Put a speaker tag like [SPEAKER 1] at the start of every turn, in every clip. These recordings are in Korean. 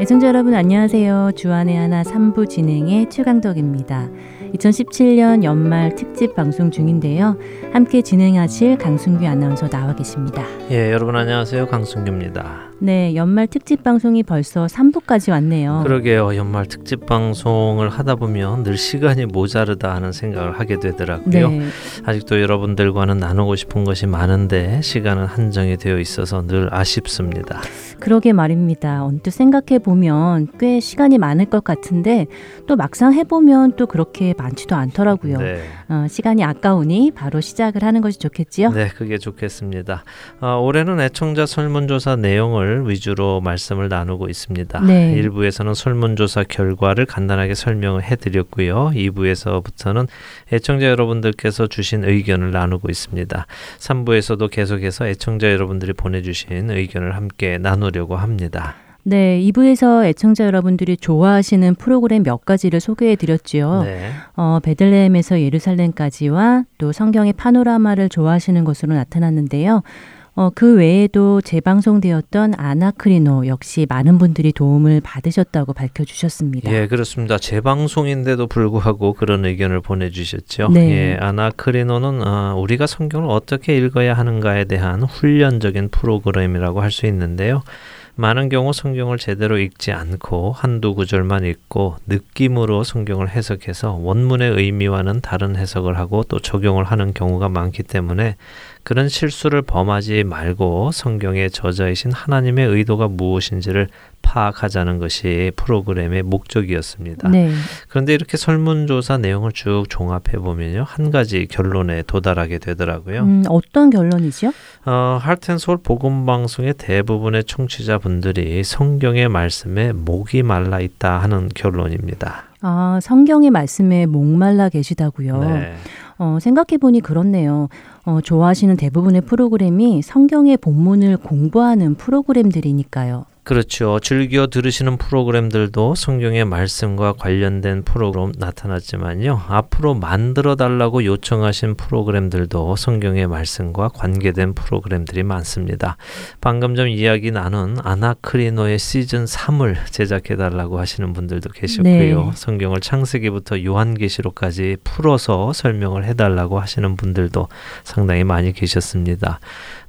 [SPEAKER 1] 애청자 여러분 안녕하세요. 주안의 하나 3부 진행의 최강덕입니다. 2017년 연말 특집 방송 중인데요. 함께 진행하실 강순규 아나운서 나와 계십니다.
[SPEAKER 2] 예, 여러분 안녕하세요. 강순규입니다.
[SPEAKER 1] 네, 연말 특집 방송이 벌써 3부까지 왔네요.
[SPEAKER 2] 그러게요. 연말 특집 방송을 하다 보면 늘 시간이 모자르다 하는 생각을 하게 되더라고요. 네. 아직도 여러분들과는 나누고 싶은 것이 많은데 시간은 한정이 되어 있어서 늘 아쉽습니다.
[SPEAKER 1] 그러게 말입니다. 언뜻 생각해 보면 꽤 시간이 많을 것 같은데 또 막상 해 보면 또 그렇게 많지도 않더라고요. 네. 어, 시간이 아까우니 바로 시작을 하는 것이 좋겠지요?
[SPEAKER 2] 네, 그게 좋겠습니다. 어, 올해는 애청자 설문조사 내용을 위주로 말씀을 나누고 있습니다. 네. 1부에서는 설문조사 결과를 간단하게 설명을 해드렸고요. 2부에서부터는 애청자 여러분들께서 주신 의견을 나누고 있습니다. 3부에서도 계속해서 애청자 여러분들이 보내주신 의견을 함께 나누려고 합니다.
[SPEAKER 1] 네, 2부에서 애청자 여러분들이 좋아하시는 프로그램 몇 가지를 소개해 드렸지요. 네. 어, 베들레헴에서 예루살렘까지와 또 성경의 파노라마를 좋아하시는 것으로 나타났는데요. 어, 그 외에도 재방송되었던 아나크리노 역시 많은 분들이 도움을 받으셨다고 밝혀주셨습니다.
[SPEAKER 2] 예, 그렇습니다. 재방송인데도 불구하고 그런 의견을 보내주셨죠. 네. 예, 아나크리노는 어, 우리가 성경을 어떻게 읽어야 하는가에 대한 훈련적인 프로그램이라고 할 수 있는데요. 많은 경우 성경을 제대로 읽지 않고 한두 구절만 읽고 느낌으로 성경을 해석해서 원문의 의미와는 다른 해석을 하고 또 적용을 하는 경우가 많기 때문에 그런 실수를 범하지 말고 성경의 저자이신 하나님의 의도가 무엇인지를 파악하자는 것이 프로그램의 목적이었습니다. 네. 그런데 이렇게 설문조사 내용을 쭉 종합해 보면요 한 가지 결론에 도달하게 되더라고요.
[SPEAKER 1] 음, 어떤 결론이죠?
[SPEAKER 2] 어, 할텐솔 복음 방송의 대부분의 청취자분들이 성경의 말씀에 목이 말라 있다 하는 결론입니다.
[SPEAKER 1] 아, 성경의 말씀에 목말라 계시다고요. 네. 어, 생각해 보니 그렇네요. 어, 좋아하시는 대부분의 프로그램이 성경의 본문을 공부하는 프로그램들이니까요.
[SPEAKER 2] 그렇죠. 즐겨 들으시는 프로그램들도 성경의 말씀과 관련된 프로그램 나타났지만요. 앞으로 만들어 달라고 요청하신 프로그램들도 성경의 말씀과 관계된 프로그램들이 많습니다. 방금 전 이야기 나눈 아나크리노의 시즌 3을 제작해 달라고 하시는 분들도 계셨고요. 네. 성경을 창세기부터 요한계시록까지 풀어서 설명을 해 달라고 하시는 분들도 상당히 많이 계셨습니다.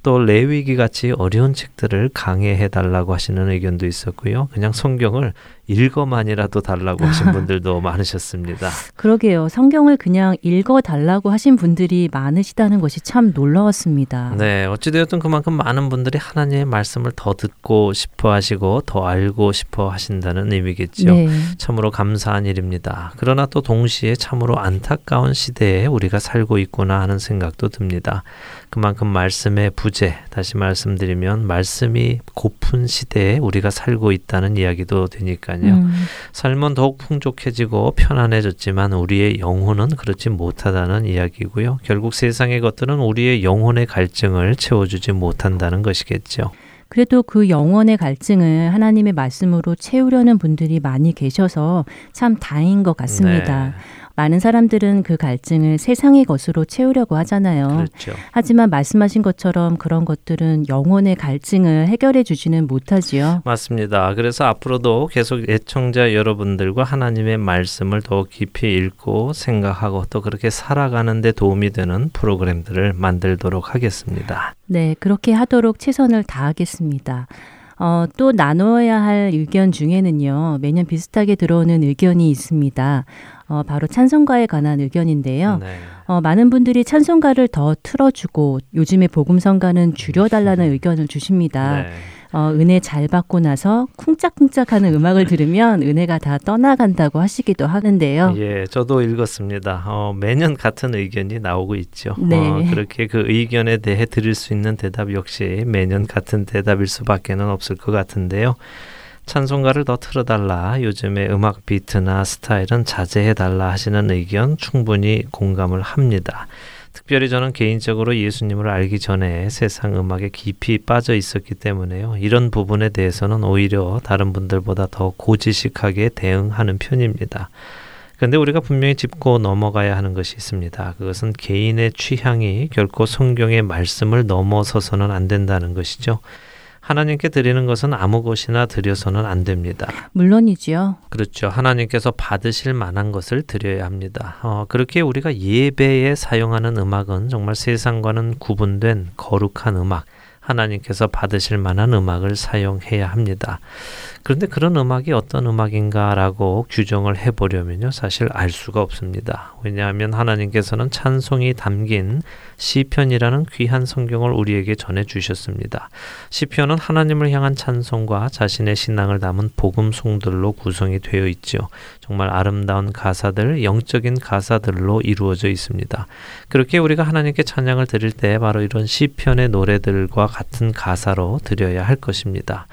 [SPEAKER 2] 또 레위기 같이 어려운 책들을 강해해 달라고 하시는 의견도 있었고요. 그냥 성경을 읽어만이라도 달라고 하신 분들도 많으셨습니다.
[SPEAKER 1] 그러게요. 성경을 그냥 읽어 달라고 하신 분들이 많으시다는 것이 참 놀라웠습니다.
[SPEAKER 2] 네, 어찌 되었든 그만큼 많은 분들이 하나님의 말씀을 더 듣고 싶어 하시고 더 알고 싶어 하신다는 의미겠죠. 네. 참으로 감사한 일입니다. 그러나 또 동시에 참으로 안타까운 시대에 우리가 살고 있구나 하는 생각도 듭니다. 그만큼 말씀의 부재, 다시 말씀드리면 말씀이 고픈 시대에 우리가 살고 있다는 이야기도 되니까요. 음. 삶은 더욱 풍족해지고 편안해졌지만 우리의 영혼은 그렇지 못하다는 이야기고요. 결국 세상의 것들은 우리의 영혼의 갈증을 채워주지 못한다는 것이겠죠.
[SPEAKER 1] 그래도 그 영혼의 갈증을 하나님의 말씀으로 채우려는 분들이 많이 계셔서 참 다행인 것 같습니다. 네. 많은 사람들은 그 갈증을 세상의 것으로 채우려고 하잖아요. 그렇죠. 하지만 말씀하신 것처럼 그런 것들은 영혼의 갈증을 해결해 주지는 못하지요.
[SPEAKER 2] 맞습니다. 그래서 앞으로도 계속 애청자 여러분들과 하나님의 말씀을 더 깊이 읽고 생각하고 또 그렇게 살아가는 데 도움이 되는 프로그램들을 만들도록 하겠습니다.
[SPEAKER 1] 네, 그렇게 하도록 최선을 다하겠습니다. 어, 또 나눠야 할 의견 중에는요, 매년 비슷하게 들어오는 의견이 있습니다. 어, 바로 찬송가에 관한 의견인데요. 네. 어, 많은 분들이 찬송가를 더 틀어주고 요즘에 복음성가는 줄여달라는 의견을 주십니다. 네. 어, 은혜 잘 받고 나서 쿵짝쿵짝하는 음악을 들으면 은혜가 다 떠나간다고 하시기도 하는데요.
[SPEAKER 2] 예, 저도 읽었습니다. 어, 매년 같은 의견이 나오고 있죠. 네. 어, 그렇게 그 의견에 대해 드릴 수 있는 대답 역시 매년 같은 대답일 수밖에는 없을 것 같은데요. 찬송가를 더 틀어달라. 요즘의 음악 비트나 스타일은 자제해달라 하시는 의견 충분히 공감을 합니다. 특별히 저는 개인적으로 예수님을 알기 전에 세상 음악에 깊이 빠져 있었기 때문에요. 이런 부분에 대해서는 오히려 다른 분들보다 더 고지식하게 대응하는 편입니다. 근데 우리가 분명히 짚고 넘어가야 하는 것이 있습니다. 그것은 개인의 취향이 결코 성경의 말씀을 넘어서서는 안 된다는 것이죠. 하나님께 드리는 것은 아무 것이나 드려서는 안 됩니다.
[SPEAKER 1] 물론이지요.
[SPEAKER 2] 그렇죠. 하나님께서 받으실 만한 것을 드려야 합니다. 어, 그렇게 우리가 예배에 사용하는 음악은 정말 세상과는 구분된 거룩한 음악, 하나님께서 받으실 만한 음악을 사용해야 합니다. 그런데 그런 음악이 어떤 음악인가라고 규정을 해보려면요, 사실 알 수가 없습니다. 왜냐하면 하나님께서는 찬송이 담긴 시편이라는 귀한 성경을 우리에게 전해 주셨습니다. 시편은 하나님을 향한 찬송과 자신의 신앙을 담은 복음송들로 구성이 되어 있죠. 정말 아름다운 가사들, 영적인 가사들로 이루어져 있습니다. 그렇게 우리가 하나님께 찬양을 드릴 때 바로 이런 시편의 노래들과 같은 가사로 드려야 할 것입니다.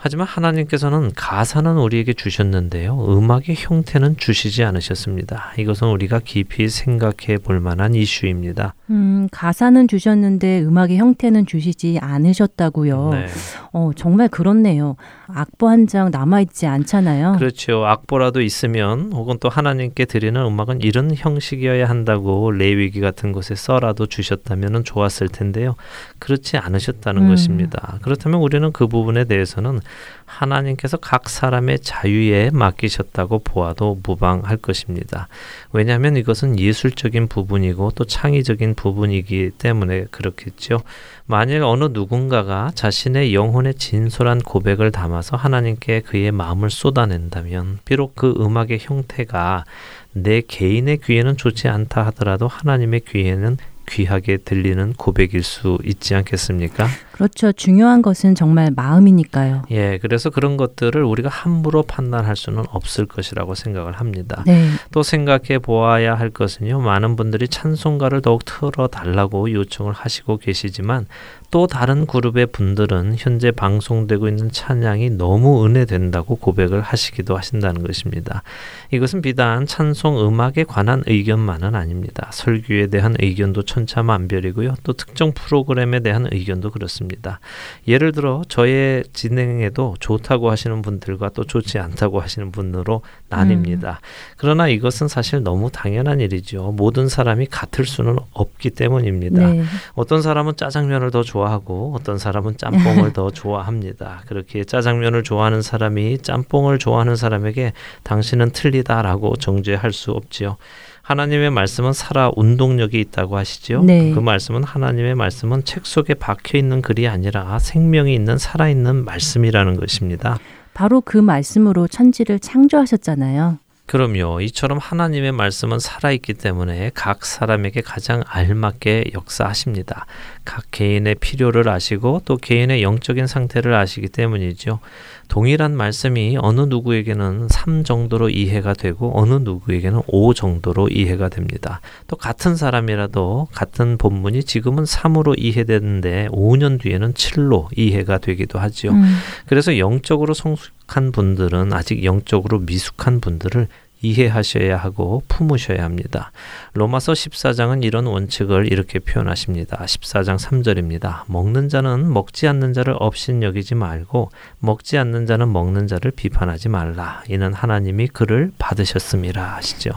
[SPEAKER 2] 하지만 하나님께서는 가사는 우리에게 주셨는데요. 음악의 형태는 주시지 않으셨습니다. 이것은 우리가 깊이 생각해 볼 만한 이슈입니다.
[SPEAKER 1] 음, 가사는 주셨는데 음악의 형태는 주시지 않으셨다고요. 네. 어, 정말 그렇네요. 악보 한 장 남아 있지 않잖아요.
[SPEAKER 2] 그렇죠. 악보라도 있으면 혹은 또 하나님께 드리는 음악은 이런 형식이어야 한다고 레위기 같은 곳에 써라도 주셨다면 좋았을 텐데요. 그렇지 않으셨다는 음. 것입니다. 그렇다면 우리는 그 부분에 대해서는 하나님께서 각 사람의 자유에 맡기셨다고 보아도 무방할 것입니다. 왜냐하면 이것은 예술적인 부분이고 또 창의적인 부분이기 때문에 그렇겠죠. 만일 어느 누군가가 자신의 영혼의 진솔한 고백을 담아서 하나님께 그의 마음을 쏟아낸다면 비록 그 음악의 형태가 내 개인의 귀에는 좋지 않다 하더라도 하나님의 귀에는 귀하게 들리는 고백일 수 있지 않겠습니까?
[SPEAKER 1] 그렇죠. 중요한 것은 정말 마음이니까요.
[SPEAKER 2] 예, 그래서 그런 것들을 우리가 함부로 판단할 수는 없을 것이라고 생각을 합니다.
[SPEAKER 1] 네.
[SPEAKER 2] 또 생각해 보아야 할 것은요. 많은 분들이 찬송가를 더욱 틀어 달라고 요청을 하시고 계시지만 또 다른 그룹의 분들은 현재 방송되고 있는 찬양이 너무 은혜된다고 고백을 하시기도 하신다는 것입니다. 이것은 비단 찬송 음악에 관한 의견만은 아닙니다. 설교에 대한 의견도 천차만별이고요. 또 특정 프로그램에 대한 의견도 그렇습니다. 예를 들어 저의 진행에도 좋다고 하시는 분들과 또 좋지 않다고 하시는 분으로 나뉩니다. 음. 그러나 이것은 사실 너무 당연한 일이죠. 모든 사람이 같을 수는 없기 때문입니다. 네. 어떤 사람은 짜장면을 더 좋아 하고 어떤 사람은 짬뽕을 더 좋아합니다. 그렇게 짜장면을 좋아하는 사람이 짬뽕을 좋아하는 사람에게 당신은 틀리다라고 정죄할 수 없지요. 하나님의 말씀은 살아 운동력이 있다고 하시죠. 네. 그 말씀은 하나님의 말씀은 책 속에 박혀 있는 글이 아니라 생명이 있는 살아 있는 말씀이라는 것입니다.
[SPEAKER 1] 바로 그 말씀으로 천지를 창조하셨잖아요.
[SPEAKER 2] 그럼요. 이처럼 하나님의 말씀은 살아있기 때문에 각 사람에게 가장 알맞게 역사하십니다. 각 개인의 필요를 아시고 또 개인의 영적인 상태를 아시기 때문이죠. 동일한 말씀이 어느 누구에게는 3 정도로 이해가 되고 어느 누구에게는 5 정도로 이해가 됩니다. 또 같은 사람이라도 같은 본문이 지금은 3으로 이해되는데 5년 뒤에는 7로 이해가 되기도 하지요. 음. 그래서 영적으로 성숙 한 분들은 아직 영적으로 미숙한 분들을 이해하셔야 하고 품으셔야 합니다. 로마서 14장은 이런 원칙을 이렇게 표현하십니다. 14장 3절입니다. 먹는 자는 먹지 않는 자를 업신 여기지 말고 먹지 않는 자는 먹는 자를 비판하지 말라. 이는 하나님이 그를 받으셨음이라 하시죠.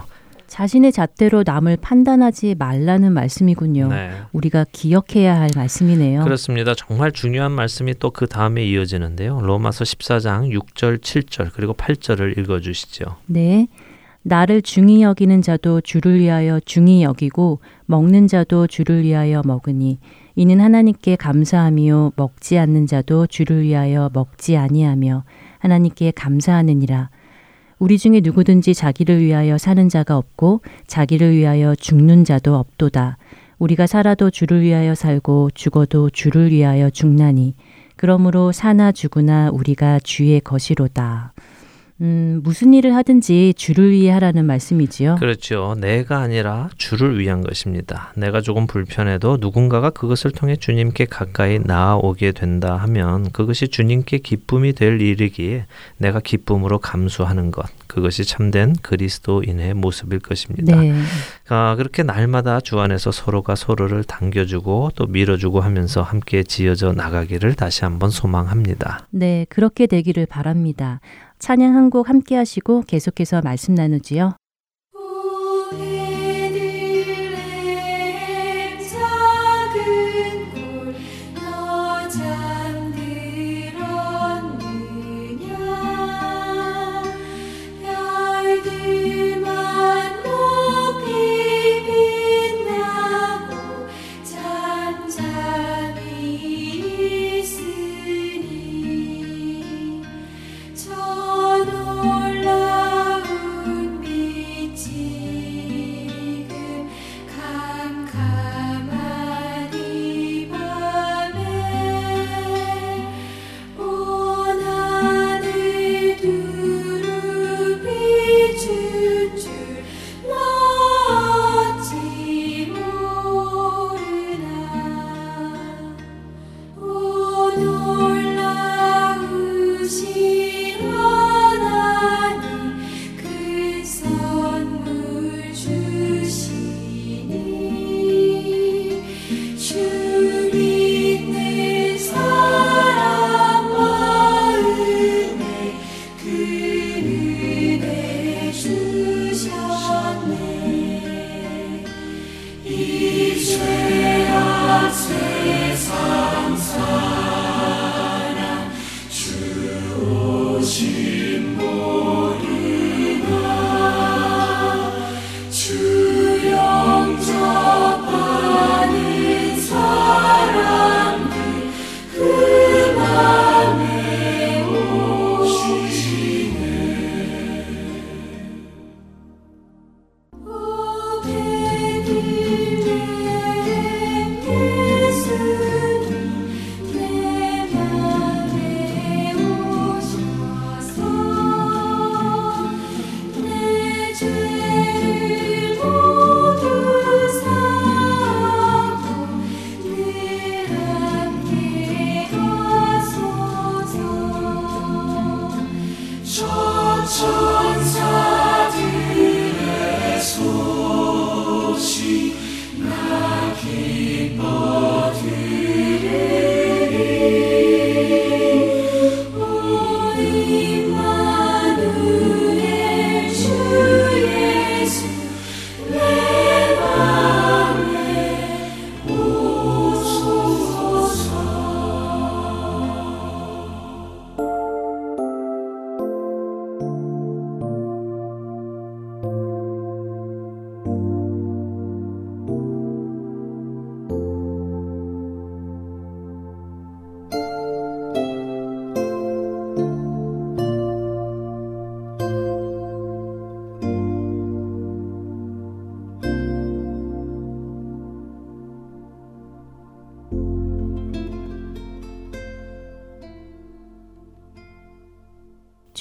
[SPEAKER 1] 자신의 잣대로 남을 판단하지 말라는 말씀이군요. 네. 우리가 기억해야 할 말씀이네요.
[SPEAKER 2] 그렇습니다. 정말 중요한 말씀이 또 그 다음에 이어지는데요. 로마서 14장 6절, 7절 그리고 8절을 읽어 주시죠.
[SPEAKER 1] 네. 나를 중히 여기는 자도 주를 위하여 중히 여기고 먹는 자도 주를 위하여 먹으니 이는 하나님께 감사함이요 먹지 않는 자도 주를 위하여 먹지 아니하며 하나님께 감사하느니라 우리 중에 누구든지 자기를 위하여 사는 자가 없고 자기를 위하여 죽는 자도 없도다. 우리가 살아도 주를 위하여 살고 죽어도 주를 위하여 죽나니 그러므로 사나 죽으나 우리가 주의 것이로다
[SPEAKER 3] 음, 무슨 일을 하든지 주를 위해 하라는 말씀이지요.
[SPEAKER 2] 그렇죠. 내가 아니라 주를 위한 것입니다. 내가 조금 불편해도 누군가가 그것을 통해 주님께 가까이 나아오게 된다 하면 그것이 주님께 기쁨이 될 일이기에 내가 기쁨으로 감수하는 것. 그것이 참된 그리스도인의 모습일 것입니다. 네. 아, 그렇게 날마다 주 안에서 서로가 서로를 당겨주고 또 밀어주고 하면서 함께 지어져 나가기를 다시 한번 소망합니다.
[SPEAKER 3] 네, 그렇게 되기를 바랍니다. 찬양 한 곡 함께 하시고 계속해서 말씀 나누지요.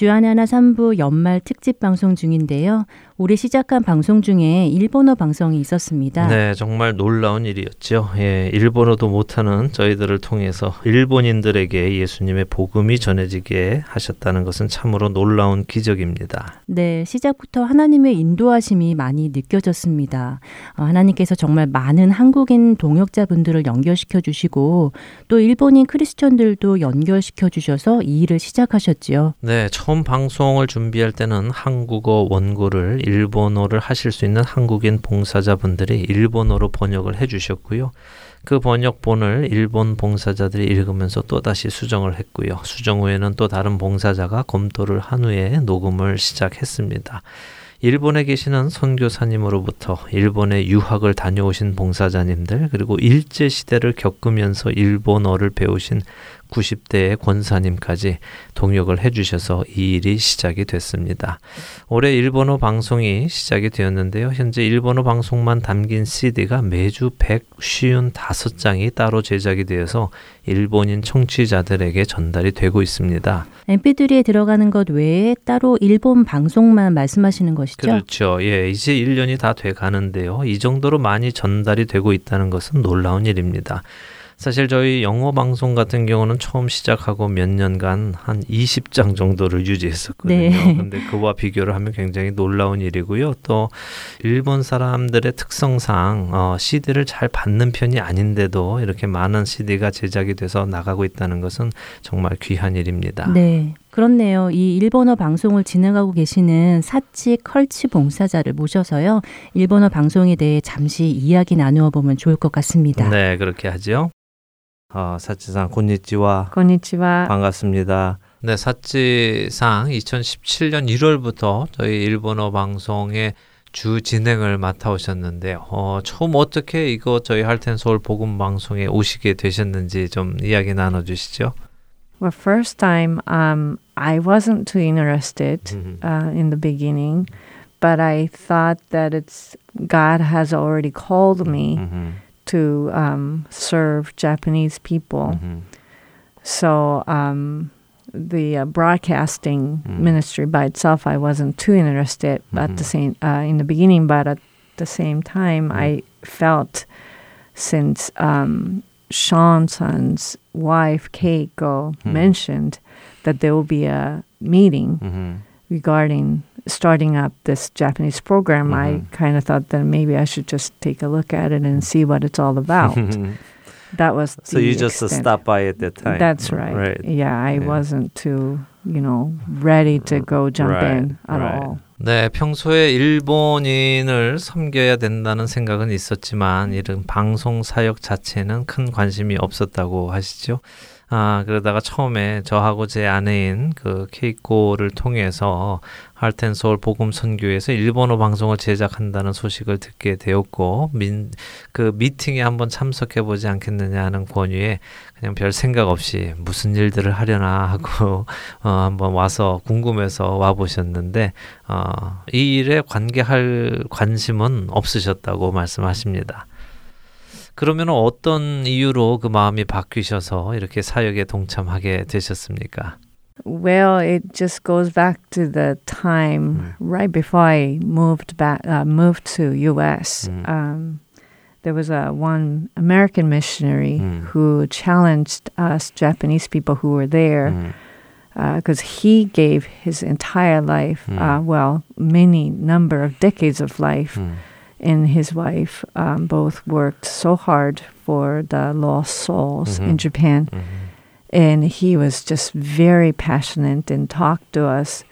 [SPEAKER 3] 주안의 하나 3부 연말 특집 방송 중인데요. 올해 시작한 방송 중에 일본어 방송이 있었습니다.
[SPEAKER 2] 네, 정말 놀라운 일이었죠. 예, 일본어도 못하는 저희들을 통해서 일본인들에게 예수님의 복음이 전해지게 하셨다는 것은 참으로 놀라운 기적입니다.
[SPEAKER 3] 네, 시작부터 하나님의 인도하심이 많이 느껴졌습니다. 어, 하나님께서 정말 많은 한국인 동역자분들을 연결시켜 주시고 또 일본인 크리스천들도 연결시켜 주셔서 이 일을 시작하셨지요.
[SPEAKER 2] 네, 처음 방송을 준비할 때는 한국어 원고를 일본어를 하실 수 있는 한국인 봉사자분들이 일본어로 번역을 해 주셨고요. 그 번역본을 일본 봉사자들이 읽으면서 또다시 수정을 했고요. 수정 후에는 또 다른 봉사자가 검토를 한 후에 녹음을 시작했습니다. 일본에 계시는 선교사님으로부터 일본에 유학을 다녀오신 봉사자님들 그리고 일제 시대를 겪으면서 일본어를 배우신 90대의 권사님까지 동역을 해주셔서 이 일이 시작이 됐습니다. 올해 일본어 방송이 시작이 되었는데요. 현재 일본어 방송만 담긴 CD가 매주 155장이 따로 제작이 되어서 일본인 청취자들에게 전달이 되고 있습니다.
[SPEAKER 1] MP3에 들어가는 것 외에 따로 일본 방송만 말씀하시는 것이죠?
[SPEAKER 2] 그렇죠. 예, 이제 1년이 다 돼 가는데요. 이 정도로 많이 전달이 되고 있다는 것은 놀라운 일입니다. 사실 저희 영어 방송 같은 경우는 처음 시작하고 몇 년간 한 20장 정도를 유지했었거든요. 네. 근데 그와 비교를 하면 굉장히 놀라운 일이고요. 또 일본 사람들의 특성상 어, CD를 잘 받는 편이 아닌데도 이렇게 많은 CD가 제작이 돼서 나가고 있다는 것은 정말 귀한 일입니다.
[SPEAKER 1] 네. 그렇네요. 이 일본어 방송을 진행하고 계시는 사치 컬치 봉사자를 모셔서요. 일본어 방송에 대해 잠시 이야기 나누어 보면 좋을 것 같습니다.
[SPEAKER 2] 네, 그렇게 하죠. 어, 사치상 곤니치와
[SPEAKER 4] 곤니치와
[SPEAKER 2] 반갑습니다. 네, 사치상 2017년 1월부터 저희 일본어 방송의 주 진행을 맡아오셨는데 어, 처음 어떻게 이거 저희 할텐 서울 복음 방송에 오시게 되셨는지 좀 이야기 나눠주시죠.
[SPEAKER 4] Well, first time um, I wasn't too interested uh, in the beginning, but I thought that it's God has already called me. Mm-hmm. to um, serve Japanese people. Mm-hmm. So um, the uh, broadcasting mm-hmm. ministry by itself, I wasn't too interested mm-hmm. at the same uh, in the beginning, but at the same time, mm-hmm. I felt since um, Sean-san's wife Keiko mm-hmm. mentioned that there will be a meeting mm-hmm regarding starting up this Japanese program, mm-hmm. I kind of thought that maybe I should just take a look at it and see what it's all about. that was
[SPEAKER 2] so you just
[SPEAKER 4] extent.
[SPEAKER 2] stopped by at that time.
[SPEAKER 4] That's right. right. Yeah, I yeah. wasn't too you know ready to go jump right. in at right. all.
[SPEAKER 2] 네, 평소에 일본인을 섬겨야 된다는 생각은 있었지만 이런 방송 사역 자체는 큰 관심이 없었다고 하시죠. 아, 그러다가 처음에 저하고 제 아내인 그 케이코를 통해서 할텐 서울 복음 선교에서 일본어 방송을 제작한다는 소식을 듣게 되었고 민, 그 미팅에 한번 참석해 보지 않겠느냐 하는 권유에 그냥 별 생각 없이 무슨 일들을 하려나 하고 어, 한번 와서 궁금해서 와 보셨는데 어, 이 일에 관계할 관심은 없으셨다고 말씀하십니다. 그러면 어떤 이유로 그 마음이 바뀌셔서 이렇게 사역에 동참하게 되셨습니까?
[SPEAKER 4] Well, it just goes back to the time mm. right before I moved back, uh, moved to U.S. Mm. Um, there was a one American missionary mm. who challenged us Japanese people who were there because uh, he gave his entire life, uh, well, many number of decades of life and his wife um, both worked so hard for the lost souls mm-hmm. in Japan. Mm-hmm. And he was just very passionate and talked to us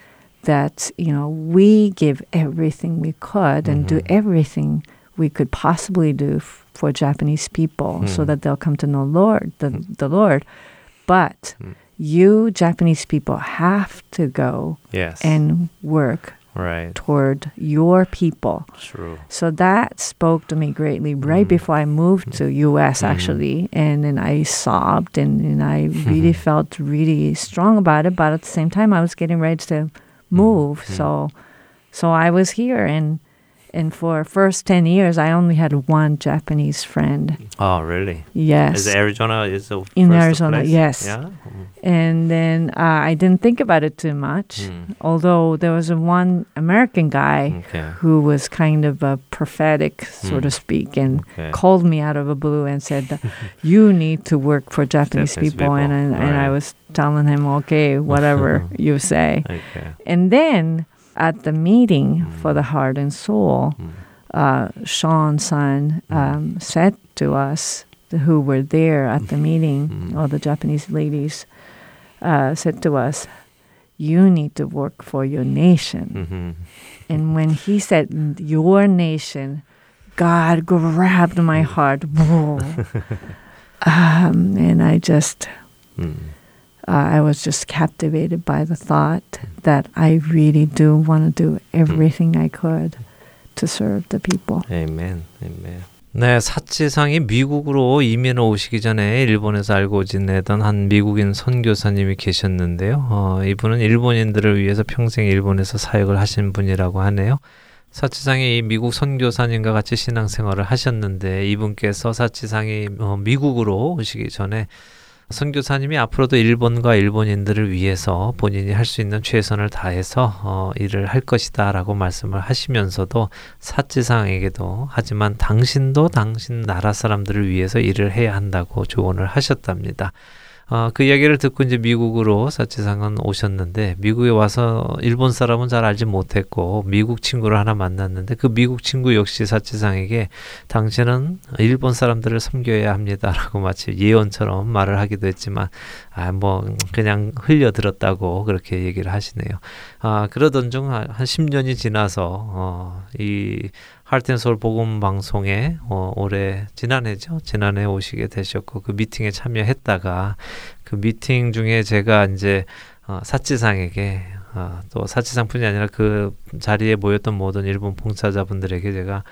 [SPEAKER 4] that, you know, we give everything we could mm-hmm. and do mm-hmm. everything we could possibly do f- for Japanese people so mm. that they'll come to know Lord, the, mm. the Lord. But mm. you Japanese people have to go
[SPEAKER 2] yes.
[SPEAKER 4] and work
[SPEAKER 2] right.
[SPEAKER 4] toward your people.
[SPEAKER 2] True.
[SPEAKER 4] So that spoke to me greatly right mm. before I moved to US mm. actually. And then I sobbed and, and I really felt really strong about it. But at the same time I was getting ready to move. Mm. So so I was here and and for first 10 years i only had one japanese friend
[SPEAKER 2] oh really
[SPEAKER 4] yes
[SPEAKER 2] is arizona is the
[SPEAKER 4] in arizona
[SPEAKER 2] place?
[SPEAKER 4] yes
[SPEAKER 2] yeah mm.
[SPEAKER 4] and then uh, i didn't think about it too much mm. although there was a one american guy okay. who was kind of a prophetic so mm. to speak and okay. called me out of the blue and said you need to work for japanese, japanese people, people, And, and, right. and i was telling him okay whatever you say okay. and then at the meeting mm. for the heart and soul, mm. uh, Sean-san mm. um, said to us who were there at the meeting, all the Japanese ladies, uh, said to us, "You need to work for your nation." Mm-hmm. And when he said "your nation," God grabbed my heart, um, and I just. Mm uh, I was just captivated by the thought that I really do want to do everything I could to serve the people.
[SPEAKER 2] Amen. Amen. 네, 사치상이 미국으로 이민 오시기 전에 일본에서 알고 지내던 한 미국인 선교사님이 계셨는데요. 어, 이분은 일본인들을 위해서 평생 일본에서 사역을 하신 분이라고 하네요. 사치상이 이 미국 선교사님과 같이 신앙생활을 하셨는데 이분께서 사치상이 어, 미국으로 오시기 전에 선교사님이 앞으로도 일본과 일본인들을 위해서 본인이 할 수 있는 최선을 다해서 어, 일을 할 것이다 라고 말씀을 하시면서도 사치상에게도 하지만 당신도 당신 나라 사람들을 위해서 일을 해야 한다고 조언을 하셨답니다. 어, 그 이야기를 듣고 이제 미국으로 사치상은 오셨는데 미국에 와서 일본 사람은 잘 알지 못했고 미국 친구를 하나 만났는데 그 미국 친구 역시 사치상에게 당신은 일본 사람들을 섬겨야 합니다라고 마치 예언처럼 말을 하기도 했지만 아 뭐 그냥 흘려 들었다고 그렇게 얘기를 하시네요. 아 그러던 중 한 10년이 지나서 어, 이 하트앤서울 복음 방송에 어, 올해 지난해죠? 지난해 오시게 되셨고 그 미팅에 참여했다가 그 미팅 중에 제가 이제 어, 사치상에게 어, 또 사치상뿐이 아니라 그 자리에 모였던 모든 일본 봉사자분들에게 제가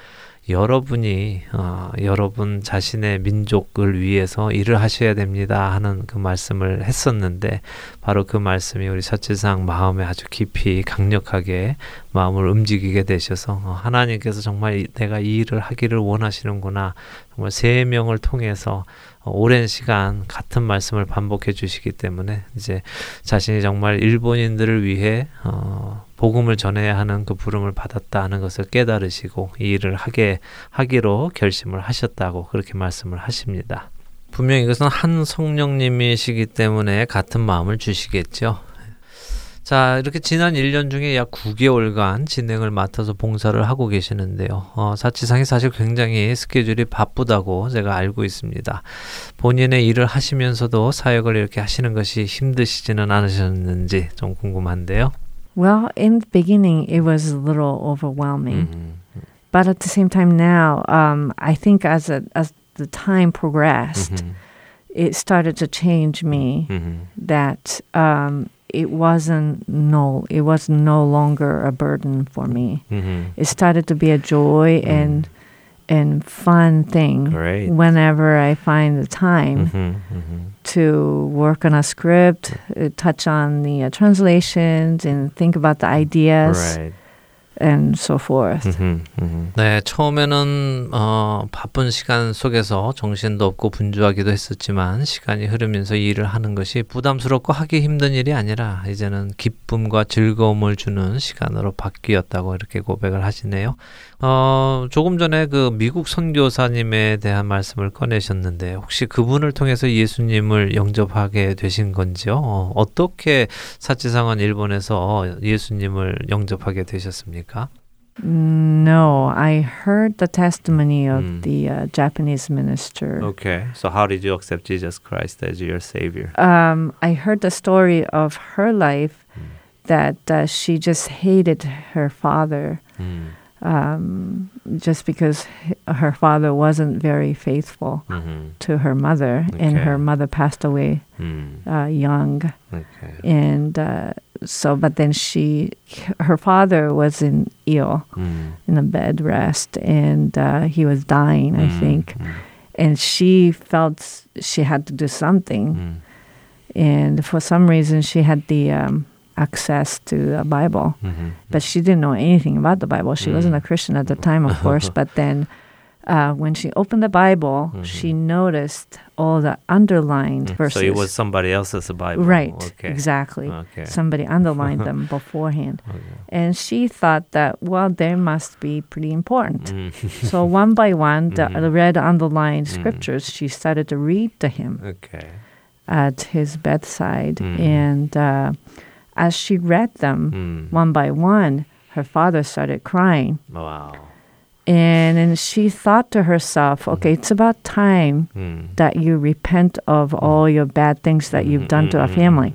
[SPEAKER 2] 여러분이 어, 여러분 자신의 민족을 위해서 일을 하셔야 됩니다 하는 그 말씀을 했었는데 바로 그 말씀이 우리 사치상 마음에 아주 깊이 강력하게 마음을 움직이게 되셔서 어, 하나님께서 정말 내가 이 일을 하기를 원하시는구나 정말 세 명을 통해서 어, 오랜 시간 같은 말씀을 반복해 주시기 때문에 이제 자신이 정말 일본인들을 위해 어, 복음을 전해야 하는 그 부름을 받았다 하는 것을 깨달으시고 이 일을 하게 하기로 결심을 하셨다고 그렇게 말씀을 하십니다. 분명히 이것은 한 성령님이시기 때문에 같은 마음을 주시겠죠. 자, 이렇게 지난 1년 중에 약 9개월간 진행을 맡아서 봉사를 하고 계시는데요. 어, 사치상이 사실 굉장히 스케줄이 바쁘다고 제가 알고 있습니다. 본인의 일을 하시면서도 사역을 이렇게 하시는 것이 힘드시지는 않으셨는지 좀 궁금한데요.
[SPEAKER 4] Well, in the beginning, it was a little overwhelming. Mm-hmm. But at the same time now, um, I think as, a, as the time progressed, mm-hmm. it started to change me mm-hmm. that um, it wasn't no it was no longer a burden for me. Mm-hmm. It started to be a joy mm. and and fun thing Great. whenever I find the time mm-hmm, mm-hmm. to work on a script, uh, touch on the uh, translations, and think about the ideas. Right. And so forth.
[SPEAKER 2] 네, 처음에는 어, 바쁜 시간 속에서 정신도 없고 분주하기도 했었지만 시간이 흐르면서 일을 하는 것이 부담스럽고 하기 힘든 일이 아니라 이제는 기쁨과 즐거움을 주는 시간으로 바뀌었다고 이렇게 고백을 하시네요. 어, 조금 전에 그 미국 선교사님에 대한 말씀을 꺼내셨는데 혹시 그분을 통해서 예수님을 영접하게 되신 건지요? 어, 어떻게 사치상은 일본에서 예수님을 영접하게 되셨습니까?
[SPEAKER 4] No, I heard the testimony of mm. the uh, Japanese minister.
[SPEAKER 2] Okay, so how did you accept Jesus Christ as your savior?
[SPEAKER 4] Um, I heard the story of her life mm. that uh, she just hated her father. Mm. Um, just because her father wasn't very faithful mm-hmm. to her mother, okay. and her mother passed away mm. uh, young. Okay. And uh, so, but then she, her father was in ill, mm. in a bed rest, and uh, he was dying, I mm. think. Mm. And she felt she had to do something. Mm. And for some reason, she had the um, access to a Bible. Mm-hmm. But she didn't know anything about the Bible. She mm wasn't a Christian at the time, of course. but then uh, when she opened the Bible, mm-hmm. she noticed all the underlined verses.
[SPEAKER 2] Mm, so it was somebody else's Bible.
[SPEAKER 4] Right, okay. exactly. Okay. Somebody underlined them beforehand. Okay. And she thought that, well, they must be pretty important. Mm. so one by one, the, mm-hmm. red underlined mm. scriptures, she started to read to him okay. at his bedside. Mm. And... Uh, as she read them mm. one by one, her father started crying. Wow. And, and she thought to herself, hmm. okay, mm. it's about time mm. that you repent of hmm. all your bad things that you've done to our hmm. family.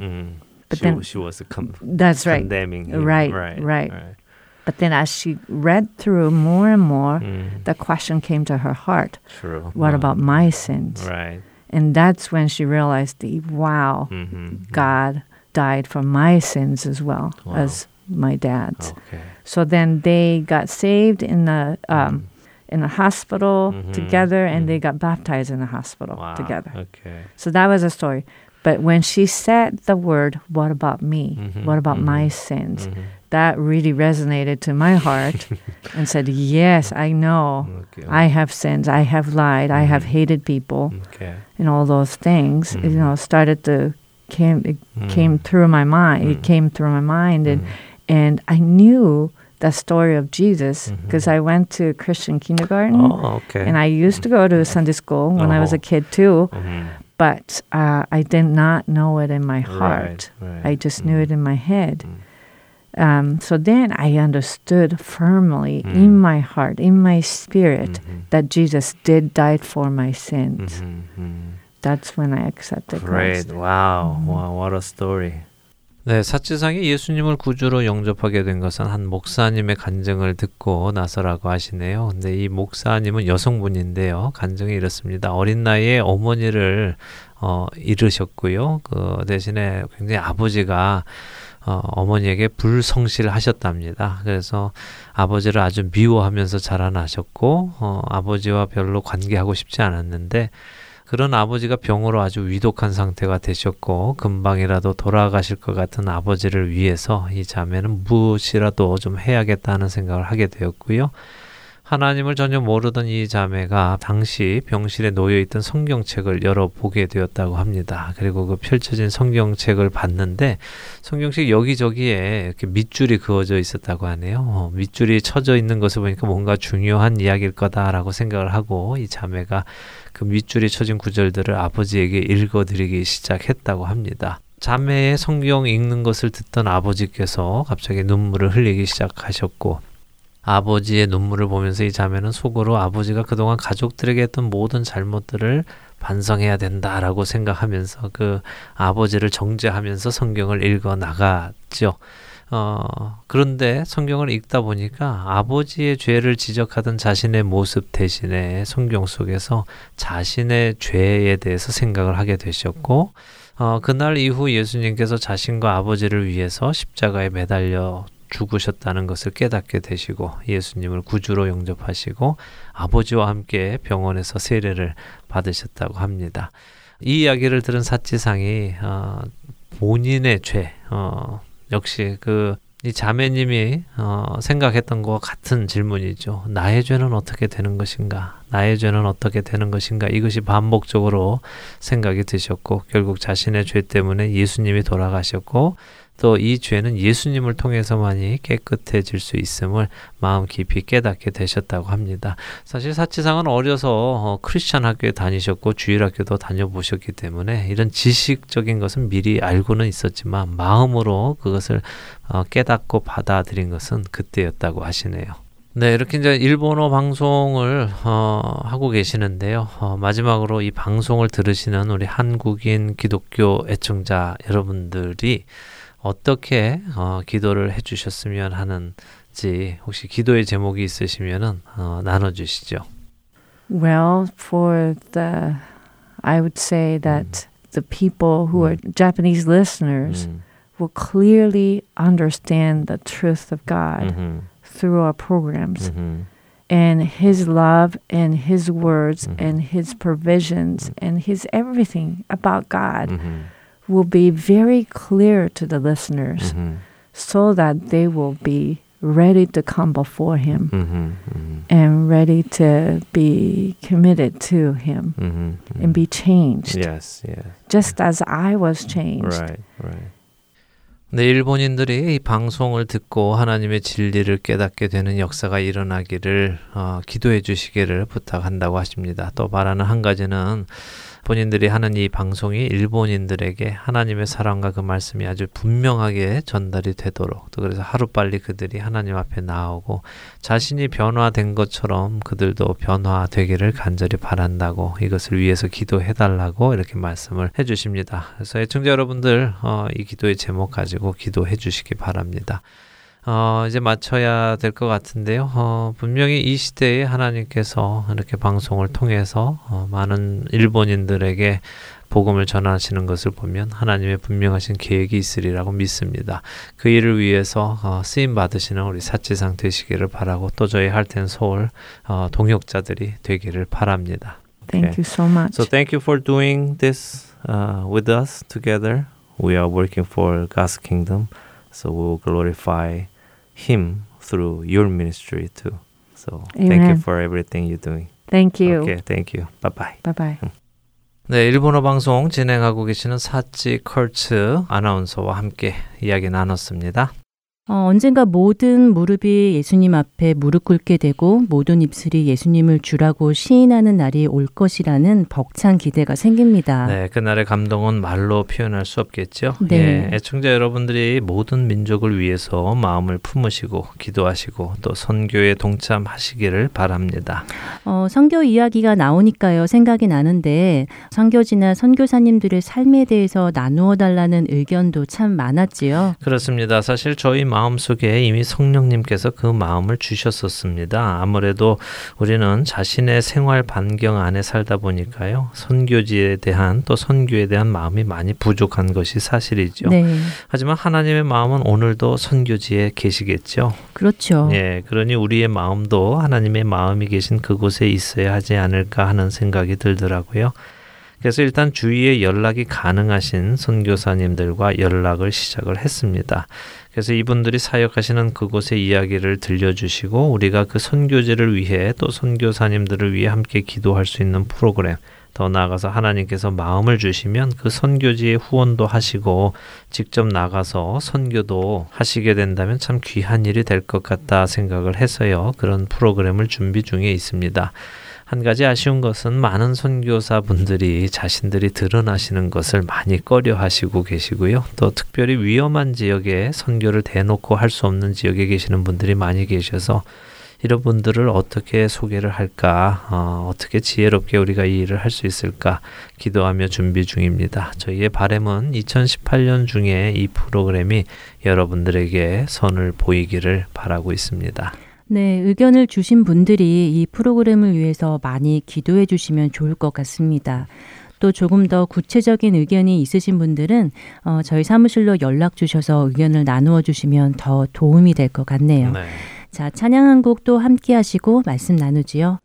[SPEAKER 2] But she, then she was com-
[SPEAKER 4] that's right.
[SPEAKER 2] condemning him.
[SPEAKER 4] Right, right, right, right. But then as she read through more and more, the question came to her heart. True. What wow. about my sins?
[SPEAKER 2] Right.
[SPEAKER 4] And that's when she realized the wow, mm-hmm. God died for my sins as well wow. as my dad's. Okay. So then they got saved in the um, mm. in a hospital mm-hmm. together and mm-hmm. they got baptized in the hospital wow. together. Okay. So that was a story. But when she said the word, what about me? Mm-hmm. What about my sins? That really resonated to my heart and said, Yes, I know. Okay. I have sins. I have lied. I have hated people. Okay. And all those things, you know, started to came it came through my mind. It came through my mind and and I knew the story of Jesus because mm-hmm. I went to Christian kindergarten.
[SPEAKER 2] Oh, okay.
[SPEAKER 4] And I used to go to Sunday school when oh. I was a kid too. Mm-hmm. But uh, I did not know it in my heart. Right, right. I just mm. knew it in my head. Mm. Um, so then I understood firmly mm. in my heart, in my spirit, mm-hmm. that Jesus did die for my sins. Mm-hmm. That's when I accepted
[SPEAKER 2] Great.
[SPEAKER 4] Christ.
[SPEAKER 2] Wow. Mm-hmm. Wow. What a story. 네, 사치상이 예수님을 구주로 영접하게 된 것은 한 목사님의 간증을 듣고 나서라고 하시네요. 근데 이 목사님은 여성분인데요. 간증이 이렇습니다. 어린 나이에 어머니를 어, 잃으셨고요. 그 대신에 굉장히 아버지가 어, 어머니에게 불성실하셨답니다. 그래서 아버지를 아주 미워하면서 자라나셨고 어, 아버지와 별로 관계하고 싶지 않았는데 그런 아버지가 병으로 아주 위독한 상태가 되셨고 금방이라도 돌아가실 것 같은 아버지를 위해서 이 자매는 무엇이라도 좀 해야겠다는 생각을 하게 되었고요. 하나님을 전혀 모르던 이 자매가 당시 병실에 놓여 있던 성경책을 열어 보게 되었다고 합니다. 그리고 그 펼쳐진 성경책을 봤는데 성경책 여기저기에 이렇게 밑줄이 그어져 있었다고 하네요. 어, 밑줄이 쳐져 있는 것을 보니까 뭔가 중요한 이야기일 거다라고 생각을 하고 이 자매가 그 밑줄이 쳐진 구절들을 아버지에게 읽어드리기 시작했다고 합니다. 자매의 성경 읽는 것을 듣던 아버지께서 갑자기 눈물을 흘리기 시작하셨고 아버지의 눈물을 보면서 이 자매는 속으로 아버지가 그동안 가족들에게 했던 모든 잘못들을 반성해야 된다라고 생각하면서 그 아버지를 정죄하면서 성경을 읽어 나갔죠. 어, 그런데 성경을 읽다 보니까 아버지의 죄를 지적하던 자신의 모습 대신에 성경 속에서 자신의 죄에 대해서 생각을 하게 되셨고, 어, 그날 이후 예수님께서 자신과 아버지를 위해서 십자가에 매달려 죽으셨다는 것을 깨닫게 되시고 예수님을 구주로 영접하시고 아버지와 함께 병원에서 세례를 받으셨다고 합니다. 이 이야기를 들은 사치상이 어, 본인의 죄, 어, 역시 그 이 자매님이 어, 생각했던 것과 같은 질문이죠. 나의 죄는 어떻게 되는 것인가? 나의 죄는 어떻게 되는 것인가? 이것이 반복적으로 생각이 드셨고 결국 자신의 죄 때문에 예수님이 돌아가셨고 또 이 죄는 예수님을 통해서만이 깨끗해질 수 있음을 마음 깊이 깨닫게 되셨다고 합니다. 사실 사치상은 어려서 어, 크리스천 학교에 다니셨고 주일학교도 다녀보셨기 때문에 이런 지식적인 것은 미리 알고는 있었지만 마음으로 그것을 어, 깨닫고 받아들인 것은 그때였다고 하시네요. 네, 이렇게 이제 일본어 방송을 어, 하고 계시는데요. 어, 마지막으로 이 방송을 들으시는 우리 한국인 기독교 애청자 여러분들이 어떻게 어, 기도를 해주셨으면 하는지 혹시 기도의 제목이 있으시면은 어, 나눠주시죠.
[SPEAKER 4] Well, for the, I would say that 음. the people who 음. are Japanese listeners 음. will clearly understand the truth of God 음흠. through our programs. 음흠. And his love and his words and his provisions and his everything about God will be very clear to the listeners mm-hmm. so that they will be ready to come before Him mm-hmm, mm-hmm. and ready to be committed to Him mm-hmm, and be changed.
[SPEAKER 2] Yes, yes.
[SPEAKER 4] Just as I was changed.
[SPEAKER 2] Right, right. 네, 일본인들이 이 방송을 듣고 하나님의 진리를 깨닫게 되는 역사가 일어나기를 어, 기도해 주시기를 부탁한다고 하십니다. 또 바라는 한 가지는 본인들이 하는 이 방송이 일본인들에게 하나님의 사랑과 그 말씀이 아주 분명하게 전달이 되도록 또 그래서 하루빨리 그들이 하나님 앞에 나오고 자신이 변화된 것처럼 그들도 변화되기를 간절히 바란다고 이것을 위해서 기도해 달라고 이렇게 말씀을 해 주십니다. 그래서 애청자 여러분들 어, 이 기도의 제목 가지고 기도해 주시기 바랍니다. 어, 이제 맞춰야 될 것 같은데요. 어, 분명히 이 시대에 하나님께서 이렇게 방송을 통해서 어, 많은 일본인들에게 복음을 전하시는 것을 보면 하나님의 분명하신 계획이 있으리라고 믿습니다. 그 일을 위해서 어, 쓰임 받으시는 우리 사치상 되시기를 바라고 또 저희 할텐 서울 어, 동역자들이 되기를 바랍니다.
[SPEAKER 4] Thank okay. you so much.
[SPEAKER 2] So thank you for doing this uh, with us together. We are working for God's kingdom, so we will glorify Him through your ministry too. So Amen. thank you for everything you're doing.
[SPEAKER 4] Thank you.
[SPEAKER 2] Okay, thank you. Bye bye.
[SPEAKER 4] Bye bye.
[SPEAKER 2] 네, 일본어 방송 진행하고 계시는 사치 컬츠 아나운서와 함께 이야기 나눴습니다.
[SPEAKER 1] 어, 언젠가 모든 무릎이 예수님 앞에 무릎 꿇게 되고 모든 입술이 예수님을 주라고 시인하는 날이 올 것이라는 벅찬 기대가 생깁니다.
[SPEAKER 2] 네, 그날의 감동은 말로 표현할 수 없겠죠. 네. 예, 애청자 여러분들이 모든 민족을 위해서 마음을 품으시고 기도하시고 또 선교에 동참하시기를 바랍니다.
[SPEAKER 1] 어, 선교 이야기가 나오니까요 생각이 나는데 선교지나 선교사님들의 삶에 대해서 나누어 달라는 의견도 참 많았지요.
[SPEAKER 2] 그렇습니다. 사실 저희 마음 속에 이미 성령님께서 그 마음을 주셨었습니다. 아무래도 우리는 자신의 생활 반경 안에 살다 보니까요. 선교지에 대한 또 선교에 대한 마음이 많이 부족한 것이 사실이죠. 네. 하지만 하나님의 마음은 오늘도 선교지에 계시겠죠.
[SPEAKER 1] 그렇죠.
[SPEAKER 2] 예, 그러니 우리의 마음도 하나님의 마음이 계신 그곳에 있어야 하지 않을까 하는 생각이 들더라고요. 그래서 일단 주위에 연락이 가능하신 선교사님들과 연락을 시작을 했습니다. 그래서 이분들이 사역하시는 그곳의 이야기를 들려주시고 우리가 그 선교제를 위해 또 선교사님들을 위해 함께 기도할 수 있는 프로그램 더 나아가서 하나님께서 마음을 주시면 그 선교지에 후원도 하시고 직접 나가서 선교도 하시게 된다면 참 귀한 일이 될 것 같다 생각을 해서요. 그런 프로그램을 준비 중에 있습니다. 한 가지 아쉬운 것은 많은 선교사 분들이 자신들이 드러나시는 것을 많이 꺼려 하시고 계시고요. 또 특별히 위험한 지역에 선교를 대놓고 할 수 없는 지역에 계시는 분들이 많이 계셔서 이런 분들을 어떻게 소개를 할까, 어, 어떻게 지혜롭게 우리가 이 일을 할 수 있을까 기도하며 준비 중입니다. 저희의 바램은 2018년 중에 이 프로그램이 여러분들에게 선을 보이기를 바라고 있습니다.
[SPEAKER 1] 네, 의견을 주신 분들이 이 프로그램을 위해서 많이 기도해 주시면 좋을 것 같습니다. 또 조금 더 구체적인 의견이 있으신 분들은 어, 저희 사무실로 연락 주셔서 의견을 나누어 주시면 더 도움이 될 것 같네요. 네. 자, 찬양 한 곡 또 함께 하시고 말씀 나누지요.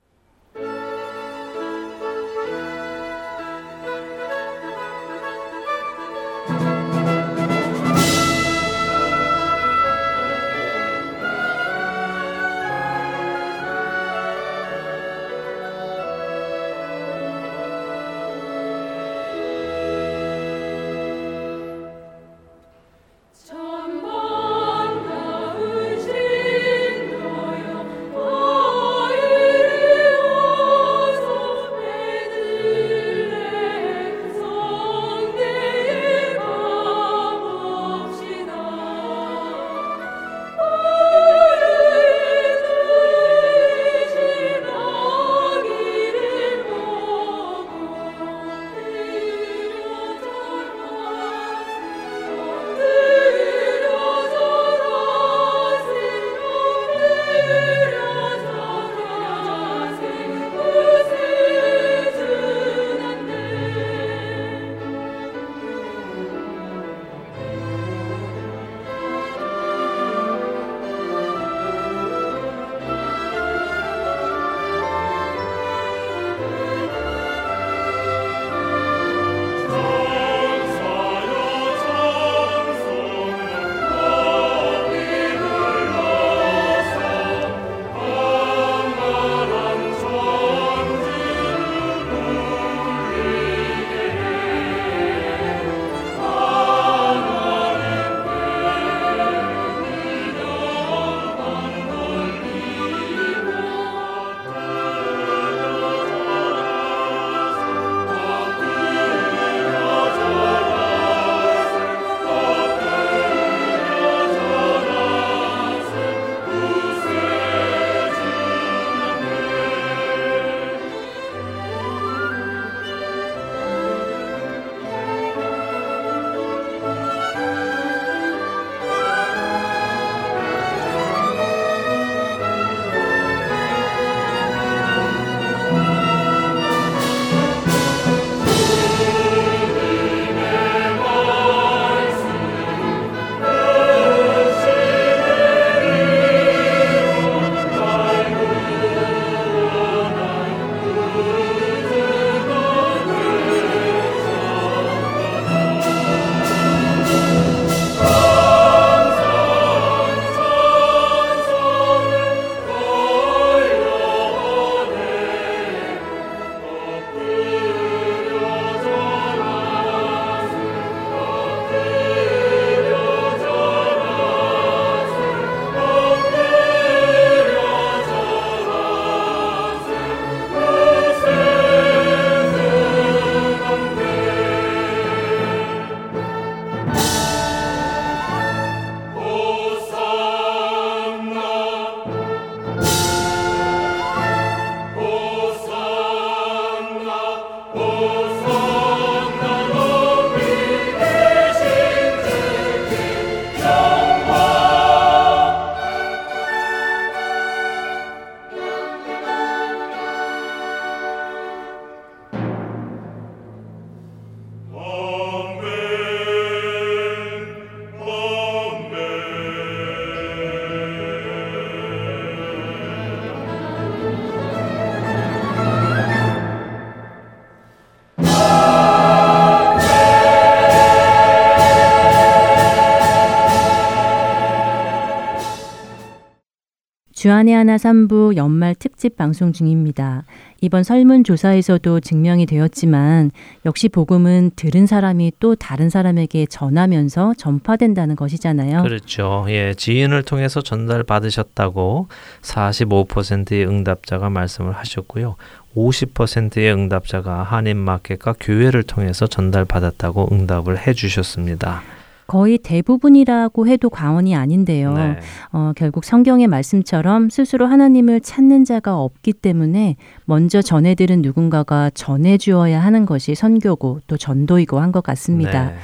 [SPEAKER 1] 주안의 하나 삼부 연말 특집 방송 중입니다. 이번 설문조사에서도 증명이 되었지만 역시 복음은 들은 사람이 또 다른 사람에게 전하면서 전파된다는 것이잖아요.
[SPEAKER 2] 그렇죠. 예, 지인을 통해서 전달 받으셨다고 45%의 응답자가 말씀을 하셨고요. 50%의 응답자가 한인마켓과 교회를 통해서 전달받았다고 응답을 해 주셨습니다.
[SPEAKER 1] 거의 대부분이라고 해도 과언이 아닌데요. 네. 어, 결국 성경의 말씀처럼 스스로 하나님을 찾는 자가 없기 때문에 먼저 전해들은 누군가가 전해주어야 하는 것이 선교고 또 전도이고 한 것 같습니다. 네.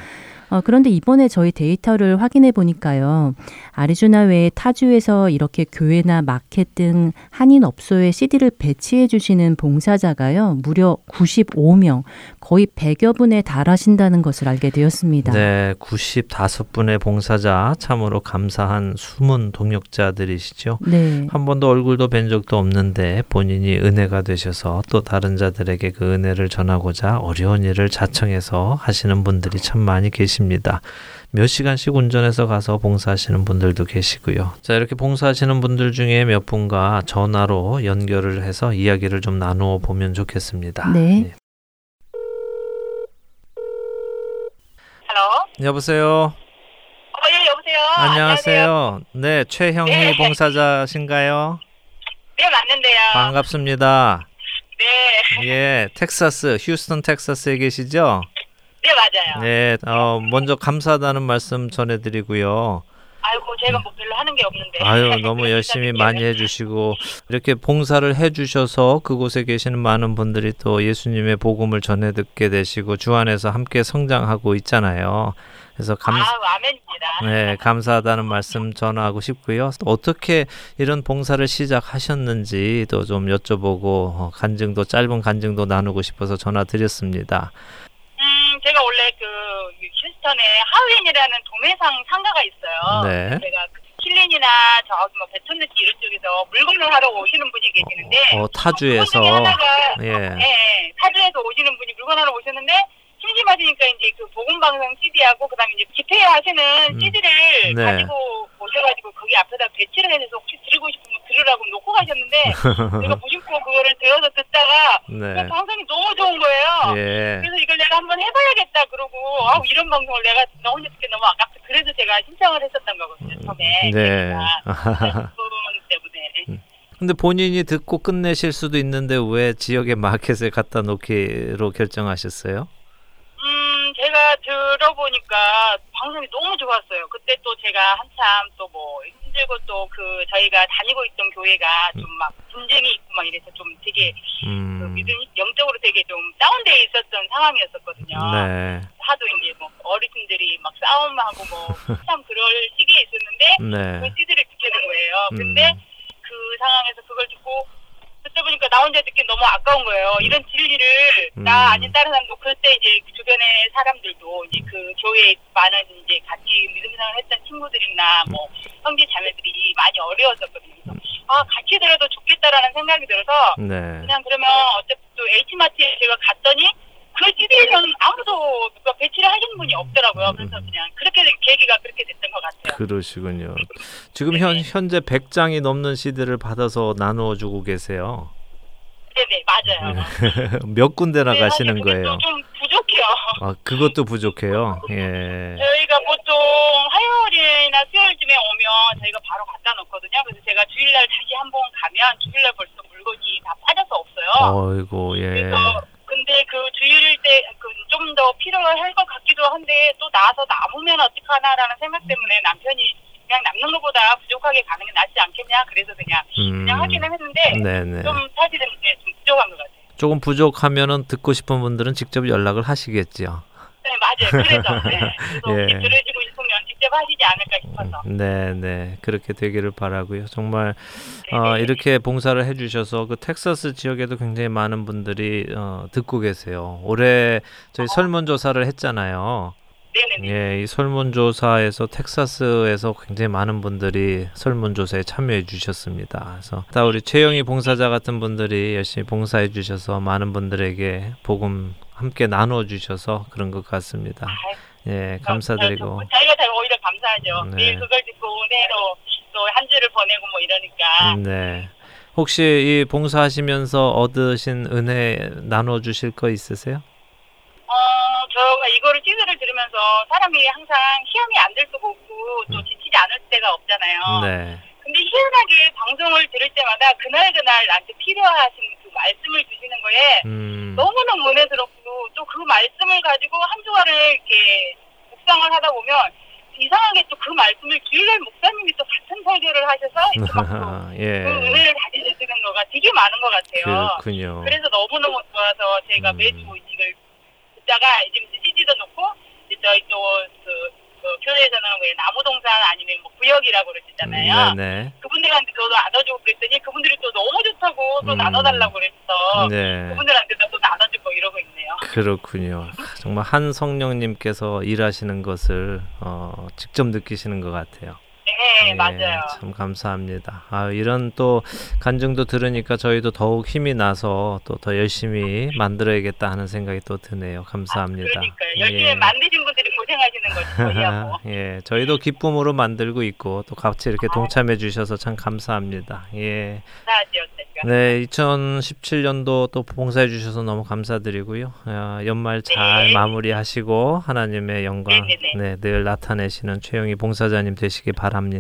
[SPEAKER 1] 어, 그런데 이번에 저희 데이터를 확인해 보니까요. 아리조나 외에 타주에서 이렇게 교회나 마켓 등 한인 업소에 CD를 배치해 주시는 봉사자가요. 무려 95명, 거의 100여 분에 달하신다는 것을 알게 되었습니다.
[SPEAKER 2] 네, 95분의 봉사자 참으로 감사한 숨은 동역자들이시죠. 네. 한 번도 얼굴도 뵌 적도 없는데 본인이 은혜가 되셔서 또 다른 자들에게 그 은혜를 전하고자 어려운 일을 자청해서 하시는 분들이 참 많이 계십니다. 계십니다. 몇 시간씩 운전해서 가서 봉사하시는 분들도 계시고요. 자, 이렇게 봉사하시는 분들 중에 몇 분과 전화로 연결을 해서 이야기를 좀 나누어 보면 좋겠습니다. 네. 네. 여보세요.
[SPEAKER 5] 어, 예, 여보세요.
[SPEAKER 2] 안녕하세요. 안녕하세요. 네, 최형희 네. 봉사자신가요?
[SPEAKER 5] 네, 맞는데요.
[SPEAKER 2] 반갑습니다.
[SPEAKER 5] 네.
[SPEAKER 2] 예, 텍사스, 휴스턴 텍사스에 계시죠?
[SPEAKER 5] 네, 맞아요.
[SPEAKER 2] 네, 어, 먼저 감사하다는 말씀 전해드리고요.
[SPEAKER 5] 아이고 제가 뭐 별로 하는 게 없는데.
[SPEAKER 2] 아유 너무 열심히 많이 해주시고 이렇게 봉사를 해주셔서 그곳에 계시는 많은 분들이 또 예수님의 복음을 전해 듣게 되시고 주 안에서 함께 성장하고 있잖아요. 그래서 감, 아, 네, 감사하다는 말씀 전하고 싶고요. 또 어떻게 이런 봉사를 시작하셨는지도 좀 여쭤보고 어, 간증도 짧은 간증도 나누고 싶어서 전화 드렸습니다.
[SPEAKER 5] 제가 원래 그 휴스턴에 하우엔이라는 도매상 상가가 있어요. 네. 제가 그 킬린이나 저기 뭐 베톤네티 이런 쪽에서 물건을 하러 오시는 분이 계시는데
[SPEAKER 2] 어, 타주에서
[SPEAKER 5] 하나가, 예. 네, 타주에서 오시는 분이 물건 하러 오셨는데 심심하시니까 이제 그 복음방송 CD하고 그다음에 이제 집회 하시는 음. CD를 네. 가지고 오셔가지고 거기 앞에다 배치를 해서 혹시 들고 싶으면 들으라고 놓고 가셨는데 제가 무심코 그거를 들어서 듣다가 네. 그 방송이 너무 좋은 거예요. 예. 그래서 이걸 내가 한번 해봐야겠다 그러고 아 이런 방송을 내가 너 혼자 듣기 너무 아깝다. 그래서 제가 신청을 했었던 거거든요 처음에. 네. 부분 때문에. 음.
[SPEAKER 2] 근데 본인이 듣고 끝내실 수도 있는데 왜 지역의 마켓에 갖다 놓기로 결정하셨어요?
[SPEAKER 5] 음, 제가 들어보니까 방송이 너무 좋았어요. 그때 또 제가 한참 또 뭐 힘들고 또 그 저희가 다니고 있던 교회가 좀 막 분쟁이 있고 막 이래서 좀 되게 음. 그 믿음 영적으로 되게 좀 다운돼 있었던 상황이었었거든요. 네. 하도 이제 뭐 어르신들이 막 싸움하고 뭐 참 그럴 시기에 있었는데 네. 그 시들을 듣게 된 거예요. 근데 음. 그 상황에서 그걸 듣고 듣다 보니까 나 혼자 듣기 너무 아까운 거예요. 음. 이런 진리를 음. 나 아닌 다른 사람도 그때 이제 주변의 사람들도 이제 그 교회에 많은 이제 같이 믿음생활 했던 친구들이나 뭐 형제 자매들이 많이 어려웠었거든요. 아 같이 들어도 좋겠다라는 생각이 들어서 네. 그냥 그러면 어차피 또 H마트에 제가 갔더니 그 시대에는 아무도 누가 배치를 하시는 분이 없더라고요. 그래서 음. 그냥 그렇게 계기가 그렇게 됐던 것 같아요.
[SPEAKER 2] 그러시군요. 지금 현, 네. 현재 100장이 넘는 시대를 받아서 나누어 주고 계세요.
[SPEAKER 5] 네네 맞아요.
[SPEAKER 2] 몇 군데나 네, 가시는 거예요?
[SPEAKER 5] 좀 부족해요.
[SPEAKER 2] 아 그것도 부족해요. 예.
[SPEAKER 5] 저희가 보통 화요일이나 수요일쯤에 오면 저희가 바로 갖다 놓거든요. 그래서 제가 주일날 다시 한 번 가면 주일날 벌써 물건이 다 빠져서 없어요.
[SPEAKER 2] 어이고 예.
[SPEAKER 5] 그래서 근데 그 주일 때좀 더 필요할 것 같기도 한데 또 나와서 남으면 어떡하나라는 생각 때문에 남편이 그냥 남는 것보다 부족하게 가는 게 낫지 않겠냐 그래서 그냥 음. 그냥 하기는 했는데 네네. 좀 사실은 이제 좀 부족한 것 같아요.
[SPEAKER 2] 조금 부족하면은 듣고 싶은 분들은 직접 연락을 하시겠죠.
[SPEAKER 5] 네 맞아요. 그래서 네. 예. 들으시고 싶으면 하시지 않을까 싶어서.
[SPEAKER 2] 네, 네. 그렇게 되기를 바라고요. 정말 어, 이렇게 봉사를 해 주셔서 그 텍사스 지역에도 굉장히 많은 분들이 어, 듣고 계세요. 올해 저희 설문 조사를 했잖아요. 예, 이 설문조사에서 텍사스에서 굉장히 많은 분들이 설문조사에 참여해 주셨습니다. 그래서 다 우리 최영희 봉사자 같은 분들이 열심히 봉사해 주셔서 많은 분들에게 복음 함께 나누어 주셔서 그런 것 같습니다. 예, 감사드리고.
[SPEAKER 5] 저희가 더 오히려 감사하죠. 네. 그걸 듣고 은혜로 또 한 주를 보내고 뭐 이러니까.
[SPEAKER 2] 네. 혹시 이 봉사하시면서 얻으신 은혜 나눠 주실 거 있으세요?
[SPEAKER 5] 어, 저가 이거를 시드를 들으면서 사람이 항상 시험이 안될 수가 없고 또 음. 지치지 않을 때가 없잖아요. 네. 근데 희한하게 방송을 들을 때마다 그날 그날 나한테 필요하신 그 말씀을 주시는 거에 음. 너무너무 은혜스럽고 또 그 말씀을 가지고 한 주간을 이렇게 묵상을 하다 보면 이상하게 또 그 말씀을 길래 목사님이 또 같은 설교를 하셔서 이렇게 막 예. 그 은혜를 다시 주시는 거가 되게 많은 것 같아요.
[SPEAKER 2] 그렇군요.
[SPEAKER 5] 그래서 너무너무 좋아서 제가 음. 매주 이걸 듣다가 지금 CD도 놓고 이제 저희 또그 그 교회에서는 왜 나무 동산 아니면 뭐 구역이라고 그러시잖아요. 음, 네네. 그분들한테 저도 나눠주고 그랬더니 그분들이 또 너무 좋다고 또 음. 나눠달라고 그랬어. 네. 그분들한테도 또 나눠주고 이러고 있네요.
[SPEAKER 2] 그렇군요. 정말 한 성령님께서 일하시는 것을 어, 직접 느끼시는 것 같아요.
[SPEAKER 5] 네, 네, 맞아요.
[SPEAKER 2] 참 감사합니다. 아, 이런 또 간증도 들으니까 저희도 더욱 힘이 나서 또 더 열심히 만들어야겠다 하는 생각이 또 드네요. 감사합니다. 아,
[SPEAKER 5] 그러니까요. 열심히 예. 만드신 분들이 고생하시는 거죠.
[SPEAKER 2] 예, 저희도 기쁨으로 만들고 있고 또 같이 이렇게 아. 동참해 주셔서 참 감사합니다. 예. 네, 2017년도 또 봉사해 주셔서 너무 감사드리고요. 아, 연말 잘 네. 마무리하시고 하나님의 영광 네, 네, 네. 네, 늘 나타내시는 최영희 봉사자님 되시기 바랍니다.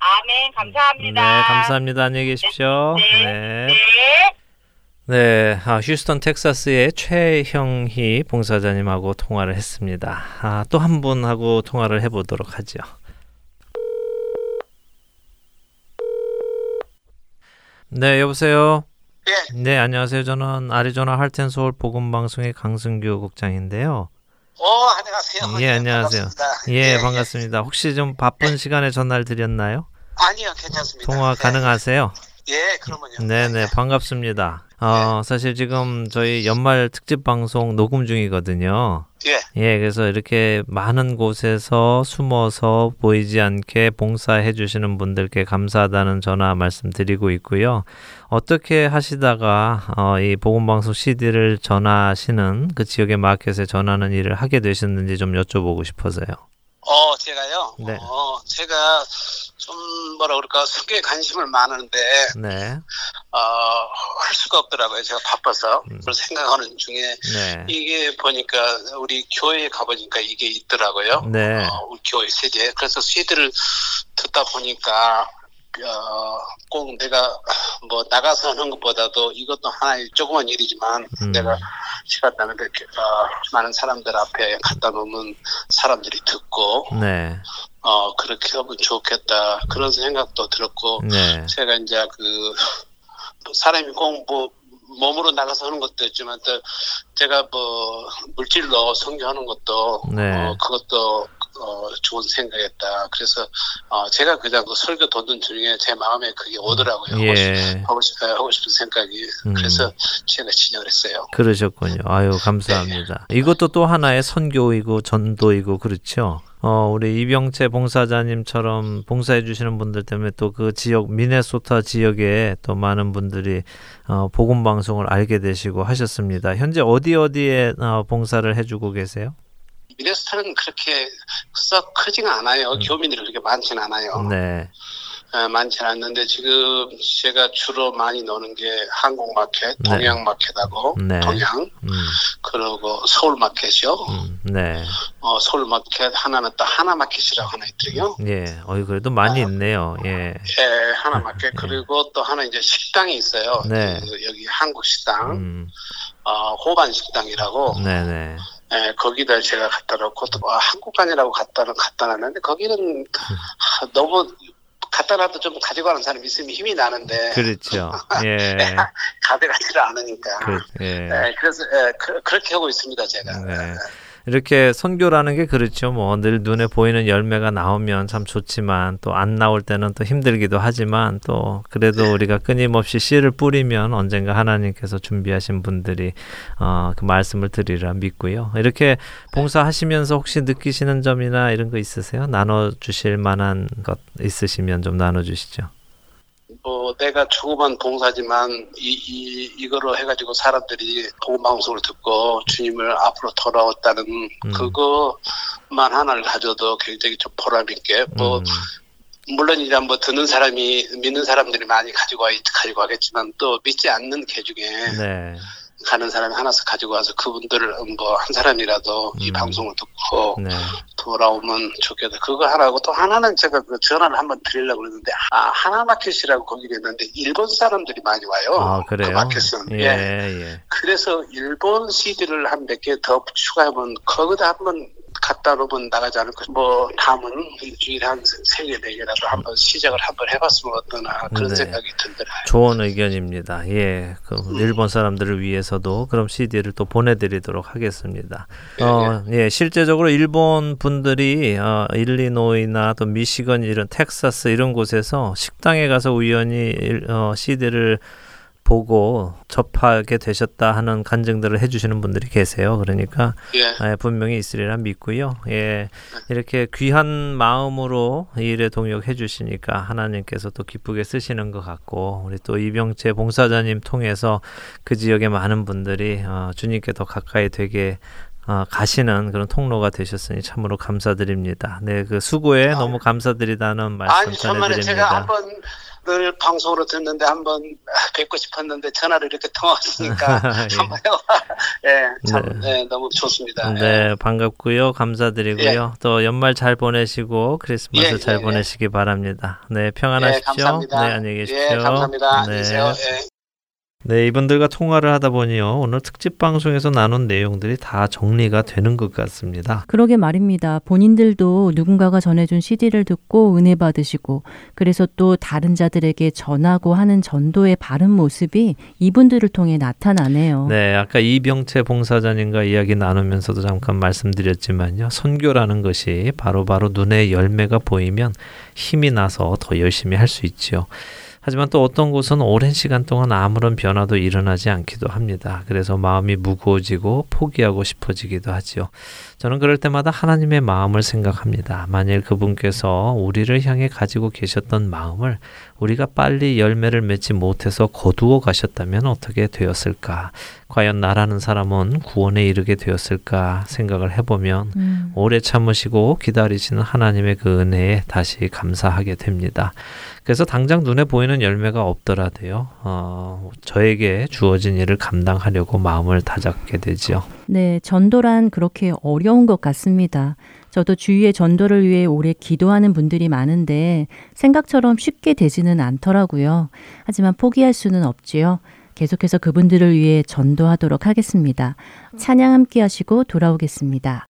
[SPEAKER 5] 아멘. 감사합니다.
[SPEAKER 2] 네, 감사합니다. 안녕히 계십시오. 네. 네. 네. 네, 아, 휴스턴 텍사스의 최형희 봉사자님하고 통화를 했습니다. 아, 또 한 분하고 통화를 해보도록 하죠. 네, 여보세요.
[SPEAKER 6] 예.
[SPEAKER 2] 네, 안녕하세요. 저는 아리조나 할텐 서울 복음 방송의 강승규 국장인데요.
[SPEAKER 6] 어, 안녕하세요.
[SPEAKER 2] 예, 안녕하세요. 반갑습니다. 예, 예, 반갑습니다. 혹시 좀 바쁜 예. 시간에 전화를 드렸나요?
[SPEAKER 6] 아니요, 괜찮습니다.
[SPEAKER 2] 통화 네. 가능하세요?
[SPEAKER 6] 예, 그러면요.
[SPEAKER 2] 네, 네, 반갑습니다. 어, 네. 사실 지금 저희 연말 특집 방송 녹음 중이거든요.
[SPEAKER 6] 예.
[SPEAKER 2] 예, 그래서 이렇게 많은 곳에서 숨어서 보이지 않게 봉사해 주시는 분들께 감사하다는 전화 말씀드리고 있고요. 어떻게 하시다가 어, 이 복음방송 CD를 전하시는 그 지역의 마켓에 전하는 일을 하게 되셨는지 좀 여쭤보고 싶어서요.
[SPEAKER 6] 어, 제가요?
[SPEAKER 2] 네.
[SPEAKER 6] 어, 제가 좀 뭐라 그럴까 성격에 관심을 많은데
[SPEAKER 2] 네.
[SPEAKER 6] 어, 할 수가 없더라고요. 제가 바빠서 음. 그걸 생각하는 중에 네. 이게 보니까 우리 교회에 가보니까 이게 있더라고요.
[SPEAKER 2] 네.
[SPEAKER 6] 어, 우리 교회 세대. 그래서 CD를 듣다 보니까 어, 꼭 내가 뭐 나가서 하는 것보다도 이것도 하나의 조그만 일이지만 음. 내가 시간 나면 이렇게 어, 많은 사람들 앞에 갖다 놓으면 사람들이 듣고
[SPEAKER 2] 네.
[SPEAKER 6] 어 그렇게 하면 좋겠다 그런 생각도 들었고
[SPEAKER 2] 네.
[SPEAKER 6] 제가 이제 그 사람이 꼭 뭐 몸으로 나가서 하는 것도 있지만 또 제가 뭐 물질로 성교하는 것도
[SPEAKER 2] 네.
[SPEAKER 6] 어, 그것도 어, 좋은 생각이었다. 그래서 어, 제가 그냥 그 설교 듣는 중에 제 마음에 그게 오더라고요.
[SPEAKER 2] 예.
[SPEAKER 6] 하고, 싶, 하고 싶은 생각이. 음. 그래서 제가 진행을 했어요.
[SPEAKER 2] 그러셨군요. 아유 감사합니다. 네. 이것도 또 하나의 선교이고 전도이고 그렇죠. 어, 우리 이병채 봉사자님처럼 봉사해 주시는 분들 때문에 또 그 지역 미네소타 지역에 또 많은 분들이 어, 복음 방송을 알게 되시고 하셨습니다. 현재 어디 어디에 어, 봉사를 해주고 계세요?
[SPEAKER 6] 미네소타는 그렇게 썩 크지가 않아요. 음. 교민들이 그렇게 많지는 않아요.
[SPEAKER 2] 네.
[SPEAKER 6] 어, 많지 않는데 지금 제가 주로 많이 놓는 게 한국 마켓, 네. 동양 마켓하고 네. 동양 음. 그리고 서울 마켓이요.
[SPEAKER 2] 음. 네.
[SPEAKER 6] 어, 서울 마켓 하나는 또 하나 마켓이라고 하나 있더요.
[SPEAKER 2] 예, 어이 그래도 많이 아, 있네요. 예.
[SPEAKER 6] 예, 하나 마켓 예. 그리고 또 하나 이제 식당이 있어요.
[SPEAKER 2] 네.
[SPEAKER 6] 그 여기 한국 식당,
[SPEAKER 2] 음.
[SPEAKER 6] 어, 호반 식당이라고.
[SPEAKER 2] 네네. 네.
[SPEAKER 6] 예, 거기다 제가 갖다 놓고 또 아, 한국관이라고 갖다 갖다 놨는데 거기는 음. 너무 갖다 놔도 좀 가지고 가는 사람이 있으면 힘이 나는데.
[SPEAKER 2] 그렇죠. 예.
[SPEAKER 6] 가져가지를 않으니까. 그, 예. 네, 그래서 예, 그, 렇게 하고 있습니다, 제가.
[SPEAKER 2] 네. 예. 이렇게 선교라는 게 그렇죠. 뭐 늘 눈에 보이는 열매가 나오면 참 좋지만 또 안 나올 때는 또 힘들기도 하지만 또 그래도 네. 우리가 끊임없이 씨를 뿌리면 언젠가 하나님께서 준비하신 분들이 어, 그 말씀을 드리라 믿고요. 이렇게 봉사하시면서 혹시 느끼시는 점이나 이런 거 있으세요? 나눠 주실 만한 것 있으시면 좀 나눠 주시죠.
[SPEAKER 6] 뭐 내가 조그만 봉사지만 이, 이 이거로 해가지고 사람들이 복음 방송을 듣고 주님을 앞으로 돌아왔다는 음. 그거만 하나를 가져도 굉장히 좀 보람 있게 뭐 음. 물론 이제 뭐 듣는 사람이 믿는 사람들이 많이 가지고 가지고 가겠지만 또 믿지 않는 개 중에 네. 가는 사람이 하나씩 가지고 와서 그분들을 뭐 한 사람이라도 음. 이 방송을 듣고 네. 돌아오면 좋겠다. 그거 하나고 또 하나는 제가 그 전화를 한번 드리려고 그랬는데 아 하나마켓이라고 거기를 했는데 일본 사람들이 많이 와요.
[SPEAKER 2] 아 그래요? 그
[SPEAKER 6] 마켓은. 예, 예. 예. 그래서 일본 CD를 한 몇 개 더 추가하면 거기다 한번 갖다 놓으면 나가지 않을까. 뭐 다음은 일주일에 한 세 개 네 개라도 한번 시작을 한번 해봤으면 어떠나 그런 네. 생각이 들더라고요.
[SPEAKER 2] 좋은 의견입니다. 예, 그 음. 일본 사람들을 위해서도 그럼 CD를 또 보내드리도록 하겠습니다. 네, 어, 예, 실제적으로 일본 분들이 어, 일리노이나 또 미시건 이런 텍사스 이런 곳에서 식당에 가서 우연히 어, CD를 보고 접하게 되셨다 하는 간증들을 해주시는 분들이 계세요. 그러니까 예. 예, 분명히 있으리라 믿고요. 예, 이렇게 귀한 마음으로 이 일에 동역해 주시니까 하나님께서 또 기쁘게 쓰시는 것 같고 우리 또 이병채 봉사자님 통해서 그 지역의 많은 분들이 어, 주님께 더 가까이 되게 어, 가시는 그런 통로가 되셨으니 참으로 감사드립니다. 네, 그 수고에 아, 너무 감사드리다는 말씀 아니, 전해드립니다.
[SPEAKER 6] 제가 한번 늘 방송으로 듣는데 한번 뵙고 싶었는데 전화를 이렇게 통화했으니까 예. 예, 참 네. 네, 너무 좋습니다.
[SPEAKER 2] 네, 예. 반갑고요. 감사드리고요. 예. 또 연말 잘 보내시고 크리스마스 예, 잘 예, 보내시기 바랍니다. 네, 평안하십시오. 네, 안녕히 계십시오.
[SPEAKER 6] 감사합니다. 네.
[SPEAKER 2] 네, 이분들과 통화를 하다 보니요. 오늘 특집 방송에서 나눈 내용들이 다 정리가 되는 것 같습니다.
[SPEAKER 3] 그러게 말입니다. 본인들도 누군가가 전해준 CD를 듣고 은혜 받으시고 그래서 또 다른 자들에게 전하고 하는 전도의 바른 모습이 이분들을 통해 나타나네요.
[SPEAKER 2] 네, 아까 이병채 봉사자님과 이야기 나누면서도 잠깐 말씀드렸지만요. 선교라는 것이 바로바로 바로 눈에 열매가 보이면 힘이 나서 더 열심히 할 수 있지요. 하지만 또 어떤 곳은 오랜 시간 동안 아무런 변화도 일어나지 않기도 합니다. 그래서 마음이 무거워지고 포기하고 싶어지기도 하지요. 저는 그럴 때마다 하나님의 마음을 생각합니다. 만일 그분께서 우리를 향해 가지고 계셨던 마음을 우리가 빨리 열매를 맺지 못해서 거두어 가셨다면 어떻게 되었을까? 과연 나라는 사람은 구원에 이르게 되었을까 생각을 해보면 음. 오래 참으시고 기다리시는 하나님의 그 은혜에 다시 감사하게 됩니다. 그래서 당장 눈에 보이는 열매가 없더라도요, 어, 저에게 주어진 일을 감당하려고 마음을 다잡게 되지요.
[SPEAKER 3] 네, 전도란 그렇게 어려운 것 같습니다. 저도 주위의 전도를 위해 오래 기도하는 분들이 많은데 생각처럼 쉽게 되지는 않더라고요. 하지만 포기할 수는 없지요. 계속해서 그분들을 위해 전도하도록 하겠습니다. 찬양 함께 하시고 돌아오겠습니다.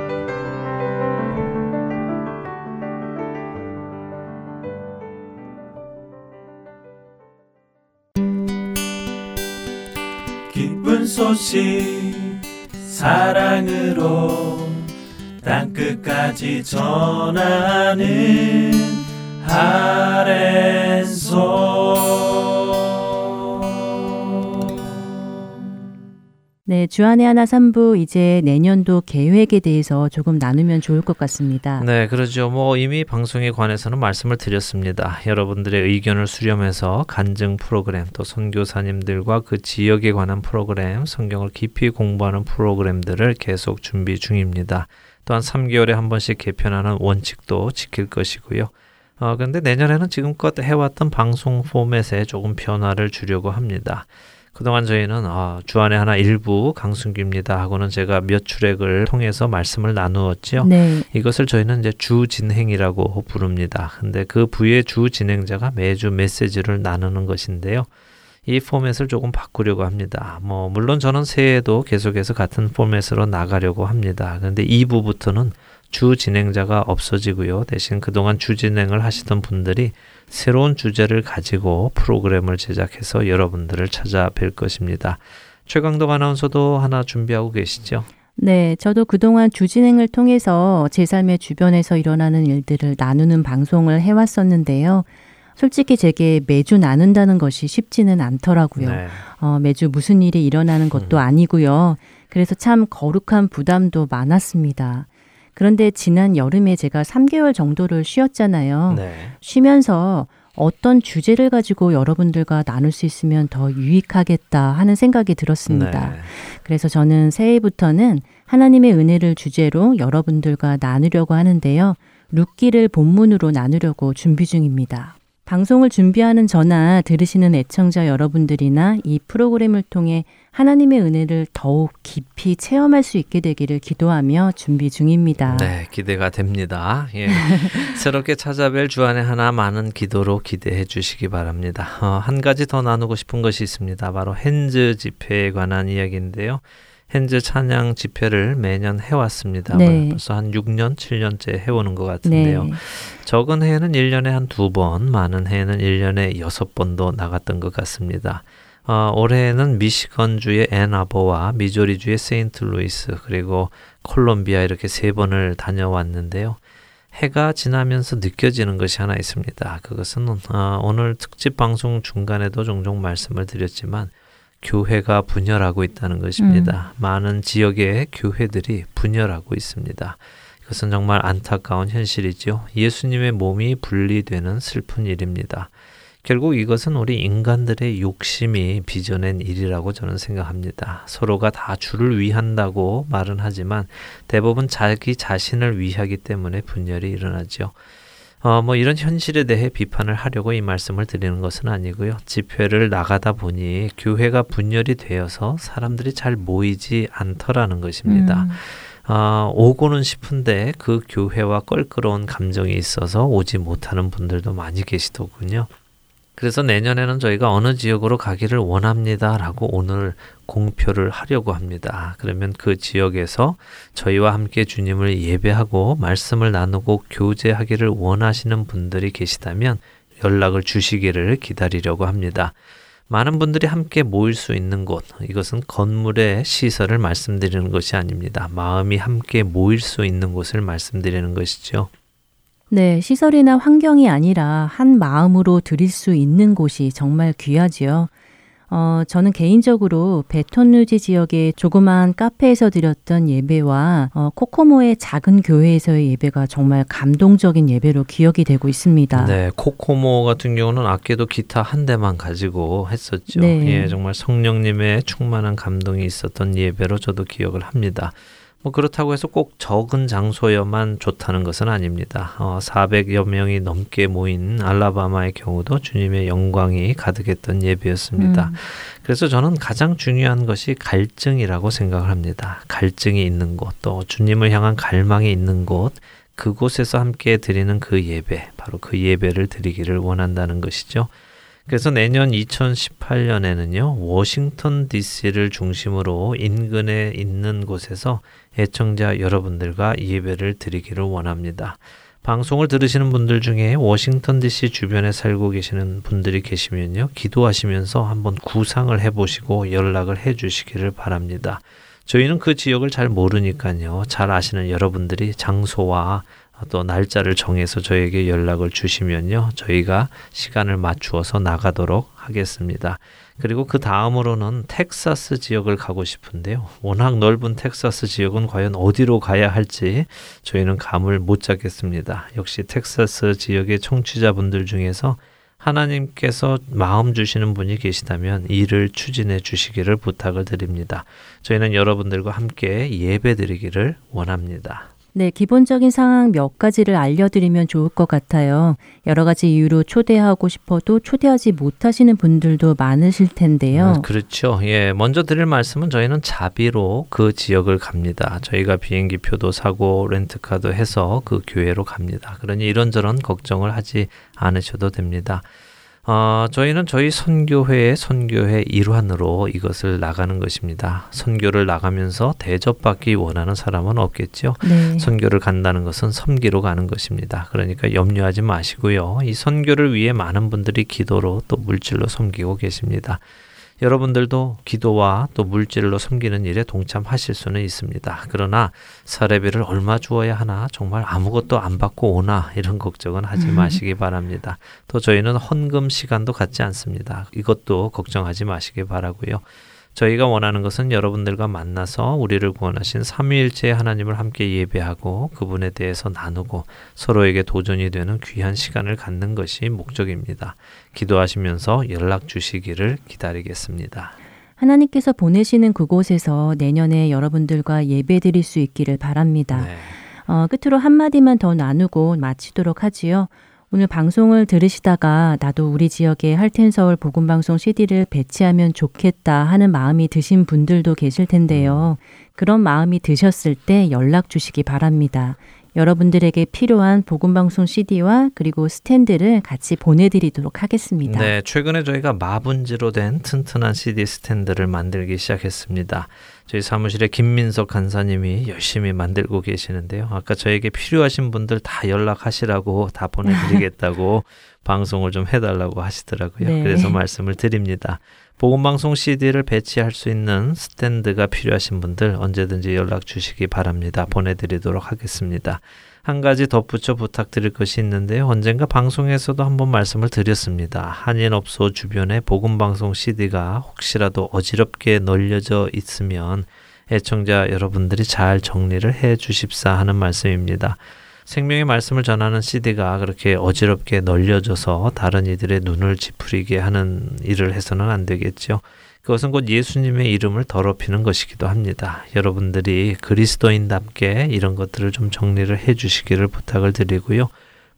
[SPEAKER 7] 소식 사랑으로 땅끝까지 전하는 아랜소
[SPEAKER 1] 네, 주안의 하나 3부 이제 내년도 계획에 대해서 조금 나누면 좋을 것 같습니다.
[SPEAKER 2] 네, 그러죠. 뭐 이미 방송에 관해서는 말씀을 드렸습니다. 여러분들의 의견을 수렴해서 간증 프로그램 또 선교사님들과 그 지역에 관한 프로그램, 성경을 깊이 공부하는 프로그램들을 계속 준비 중입니다. 또한 3개월에 한 번씩 개편하는 원칙도 지킬 것이고요. 어, 근데 내년에는 지금껏 해왔던 방송 포맷에 조금 변화를 주려고 합니다. 그동안 저희는 아, 주안의 하나 일부 강순기입니다 하고는 제가 몇 출액을 통해서 말씀을 나누었죠. 네. 이것을 저희는 이제 주 진행이라고 부릅니다. 근데 그 부의 주 진행자가 매주 메시지를 나누는 것인데요. 이 포맷을 조금 바꾸려고 합니다. 뭐 물론 저는 새해에도 계속해서 같은 포맷으로 나가려고 합니다. 그런데 2부부터는 주 진행자가 없어지고요. 대신 그동안 주 진행을 하시던 분들이 새로운 주제를 가지고 프로그램을 제작해서 여러분들을 찾아뵐 것입니다. 최강덕 아나운서도 하나 준비하고 계시죠?
[SPEAKER 1] 네, 저도 그동안 주진행을 통해서 제 삶의 주변에서 일어나는 일들을 나누는 방송을 해왔었는데요. 솔직히 제게 매주 나눈다는 것이 쉽지는 않더라고요. 네. 어, 매주 무슨 일이 일어나는 것도 음. 아니고요. 그래서 참 거룩한 부담도 많았습니다. 그런데 지난 여름에 제가 3개월 정도를 쉬었잖아요. 네. 쉬면서 어떤 주제를 가지고 여러분들과 나눌 수 있으면 더 유익하겠다 하는 생각이 들었습니다. 네. 그래서 저는 새해부터는 하나님의 은혜를 주제로 여러분들과 나누려고 하는데요. 룻기를 본문으로 나누려고 준비 중입니다. 방송을 준비하는 저나 들으시는 애청자 여러분들이나 이 프로그램을 통해 하나님의 은혜를 더욱 깊이 체험할 수 있게 되기를 기도하며 준비 중입니다.
[SPEAKER 2] 네, 기대가 됩니다. 예. 새롭게 찾아뵐 주안의 하나 많은 기도로 기대해 주시기 바랍니다. 어, 한 가지 더 나누고 싶은 것이 있습니다. 바로 핸즈 집회에 관한 이야기인데요. 핸즈 찬양 집회를 매년 해왔습니다. 네. 벌써 한 6년, 7년째 해오는 것 같은데요. 네. 적은 해에는 1년에 한 두 번, 많은 해에는 1년에 여섯 번도 나갔던 것 같습니다. 어, 올해는 미시건주의 앤아버와 미조리주의 세인트루이스 그리고 콜롬비아 이렇게 세 번을 다녀왔는데요. 해가 지나면서 느껴지는 것이 하나 있습니다. 그것은 어, 오늘 특집 방송 중간에도 종종 말씀을 드렸지만 교회가 분열하고 있다는 것입니다. 음. 많은 지역의 교회들이 분열하고 있습니다. 이것은 정말 안타까운 현실이죠. 예수님의 몸이 분리되는 슬픈 일입니다. 결국 이것은 우리 인간들의 욕심이 빚어낸 일이라고 저는 생각합니다. 서로가 다 주를 위한다고 말은 하지만 대부분 자기 자신을 위하기 때문에 분열이 일어나죠. 어, 뭐 이런 현실에 대해 비판을 하려고 이 말씀을 드리는 것은 아니고요. 집회를 나가다 보니 교회가 분열이 되어서 사람들이 잘 모이지 않더라는 것입니다. 음. 아, 오고는 싶은데 그 교회와 껄끄러운 감정이 있어서 오지 못하는 분들도 많이 계시더군요. 그래서 내년에는 저희가 어느 지역으로 가기를 원합니다 라고 오늘 공표를 하려고 합니다. 그러면 그 지역에서 저희와 함께 주님을 예배하고 말씀을 나누고 교제하기를 원하시는 분들이 계시다면 연락을 주시기를 기다리려고 합니다. 많은 분들이 함께 모일 수 있는 곳, 이것은 건물의 시설을 말씀드리는 것이 아닙니다. 마음이 함께 모일 수 있는 곳을 말씀드리는 것이죠.
[SPEAKER 1] 네, 시설이나 환경이 아니라 한 마음으로 드릴 수 있는 곳이 정말 귀하지요. 어, 저는 개인적으로 베톤루지 지역의 조그마한 카페에서 드렸던 예배와 어, 코코모의 작은 교회에서의 예배가 정말 감동적인 예배로 기억이 되고 있습니다.
[SPEAKER 2] 네, 코코모 같은 경우는 아껴도 기타 한 대만 가지고 했었죠. 네. 예, 정말 성령님의 충만한 감동이 있었던 예배로 저도 기억을 합니다. 뭐 그렇다고 해서 꼭 적은 장소여만 좋다는 것은 아닙니다. 어, 400여 명이 넘게 모인 알라바마의 경우도 주님의 영광이 가득했던 예배였습니다. 음. 그래서 저는 가장 중요한 것이 갈증이라고 생각을 합니다. 갈증이 있는 곳, 또 주님을 향한 갈망이 있는 곳, 그곳에서 함께 드리는 그 예배, 바로 그 예배를 드리기를 원한다는 것이죠. 그래서 내년 2018년에는요, 워싱턴 DC를 중심으로 인근에 있는 곳에서 애청자 여러분들과 예배를 드리기를 원합니다. 방송을 들으시는 분들 중에 워싱턴 DC 주변에 살고 계시는 분들이 계시면요. 기도하시면서 한번 구상을 해보시고 연락을 해 주시기를 바랍니다. 저희는 그 지역을 잘 모르니까요. 잘 아시는 여러분들이 장소와 또 날짜를 정해서 저에게 연락을 주시면요. 저희가 시간을 맞추어서 나가도록 하겠습니다. 그리고 그 다음으로는 텍사스 지역을 가고 싶은데요. 워낙 넓은 텍사스 지역은 과연 어디로 가야 할지 저희는 감을 못 잡겠습니다. 역시 텍사스 지역의 청취자분들 중에서 하나님께서 마음 주시는 분이 계시다면 이를 추진해 주시기를 부탁을 드립니다. 저희는 여러분들과 함께 예배 드리기를 원합니다.
[SPEAKER 1] 네, 기본적인 상황 몇 가지를 알려드리면 좋을 것 같아요. 여러 가지 이유로 초대하고 싶어도 초대하지 못하시는 분들도 많으실 텐데요.
[SPEAKER 2] 음, 그렇죠. 예, 먼저 드릴 말씀은 저희는 자비로 그 지역을 갑니다. 저희가 비행기 표도 사고 렌트카도 해서 그 교회로 갑니다. 그러니 이런저런 걱정을 하지 않으셔도 됩니다. 어, 저희는 저희 선교회의 선교회 일환으로 이것을 나가는 것입니다. 선교를 나가면서 대접받기 원하는 사람은 없겠죠. 네. 선교를 간다는 것은 섬기로 가는 것입니다. 그러니까 염려하지 마시고요. 이 선교를 위해 많은 분들이 기도로 또 물질로 섬기고 계십니다. 여러분들도 기도와 또 물질로 섬기는 일에 동참하실 수는 있습니다. 그러나 사례비를 얼마 주어야 하나 정말 아무것도 안 받고 오나 이런 걱정은 하지 음. 마시기 바랍니다. 또 저희는 헌금 시간도 갖지 않습니다. 이것도 걱정하지 마시기 바라고요. 저희가 원하는 것은 여러분들과 만나서 우리를 구원하신 삼위일체 하나님을 함께 예배하고 그분에 대해서 나누고 서로에게 도전이 되는 귀한 시간을 갖는 것이 목적입니다. 기도하시면서 연락 주시기를 기다리겠습니다.
[SPEAKER 1] 하나님께서 보내시는 그곳에서 내년에 여러분들과 예배 드릴 수 있기를 바랍니다. 네. 어, 끝으로 한마디만 더 나누고 마치도록 하지요. 오늘 방송을 들으시다가 나도 우리 지역에 할텐서울 복음방송 CD를 배치하면 좋겠다 하는 마음이 드신 분들도 계실 텐데요. 그런 마음이 드셨을 때 연락 주시기 바랍니다. 여러분들에게 필요한 복음방송 CD와 그리고 스탠드를 같이 보내드리도록 하겠습니다.
[SPEAKER 2] 네, 최근에 저희가 마분지로 된 튼튼한 CD 스탠드를 만들기 시작했습니다. 저희 사무실에 김민석 간사님이 열심히 만들고 계시는데요. 아까 저에게 필요하신 분들 다 연락하시라고 다 보내드리겠다고 방송을 좀 해달라고 하시더라고요. 네. 그래서 말씀을 드립니다. 보건방송 CD를 배치할 수 있는 스탠드가 필요하신 분들 언제든지 연락 주시기 바랍니다. 보내드리도록 하겠습니다. 한 가지 덧붙여 부탁드릴 것이 있는데요. 언젠가 방송에서도 한번 말씀을 드렸습니다. 한인업소 주변에 복음방송 CD가 혹시라도 어지럽게 널려져 있으면 애청자 여러분들이 잘 정리를 해 주십사 하는 말씀입니다. 생명의 말씀을 전하는 CD가 그렇게 어지럽게 널려져서 다른 이들의 눈을 찌푸리게 하는 일을 해서는 안 되겠죠. 그것은 곧 예수님의 이름을 더럽히는 것이기도 합니다. 여러분들이 그리스도인답게 이런 것들을 좀 정리를 해 주시기를 부탁을 드리고요.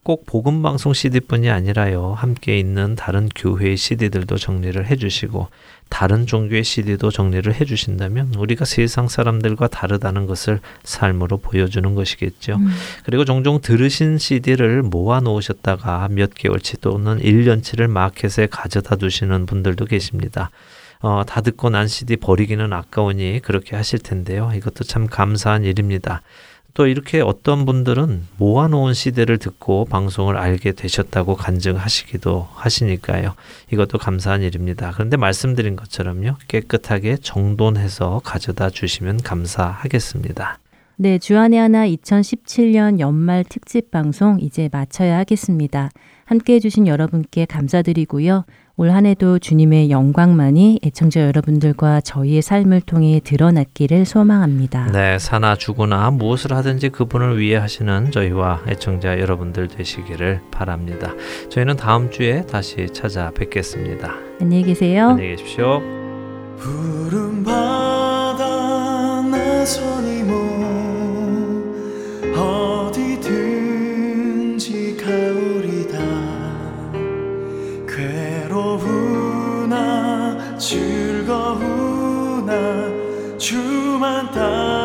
[SPEAKER 2] 꼭 복음 방송 CD뿐이 아니라요. 함께 있는 다른 교회의 CD들도 정리를 해 주시고 다른 종교의 CD도 정리를 해 주신다면 우리가 세상 사람들과 다르다는 것을 삶으로 보여주는 것이겠죠. 음. 그리고 종종 들으신 CD를 모아 놓으셨다가 몇 개월치 또는 1년치를 마켓에 가져다 두시는 분들도 계십니다. 어, 다 듣고 난 CD 버리기는 아까우니 그렇게 하실 텐데요. 이것도 참 감사한 일입니다. 또 이렇게 어떤 분들은 모아놓은 시대를 듣고 방송을 알게 되셨다고 간증하시기도 하시니까요. 이것도 감사한 일입니다. 그런데 말씀드린 것처럼요. 깨끗하게 정돈해서 가져다 주시면 감사하겠습니다.
[SPEAKER 1] 네, 주안의 하나 2017년 연말 특집 방송 이제 마쳐야 하겠습니다. 함께 해주신 여러분께 감사드리고요. 올 한 해도 주님의 영광만이 애청자 여러분들과 저희의 삶을 통해 드러났기를 소망합니다.
[SPEAKER 2] 네, 사나 죽으나 무엇을 하든지 그분을 위해 하시는 저희와 애청자 여러분들 되시기를 바랍니다. 저희는 다음 주에 다시 찾아뵙겠습니다.
[SPEAKER 1] 안녕히 계세요.
[SPEAKER 2] 안녕히 계십시오.
[SPEAKER 7] 즐거우나 주만 따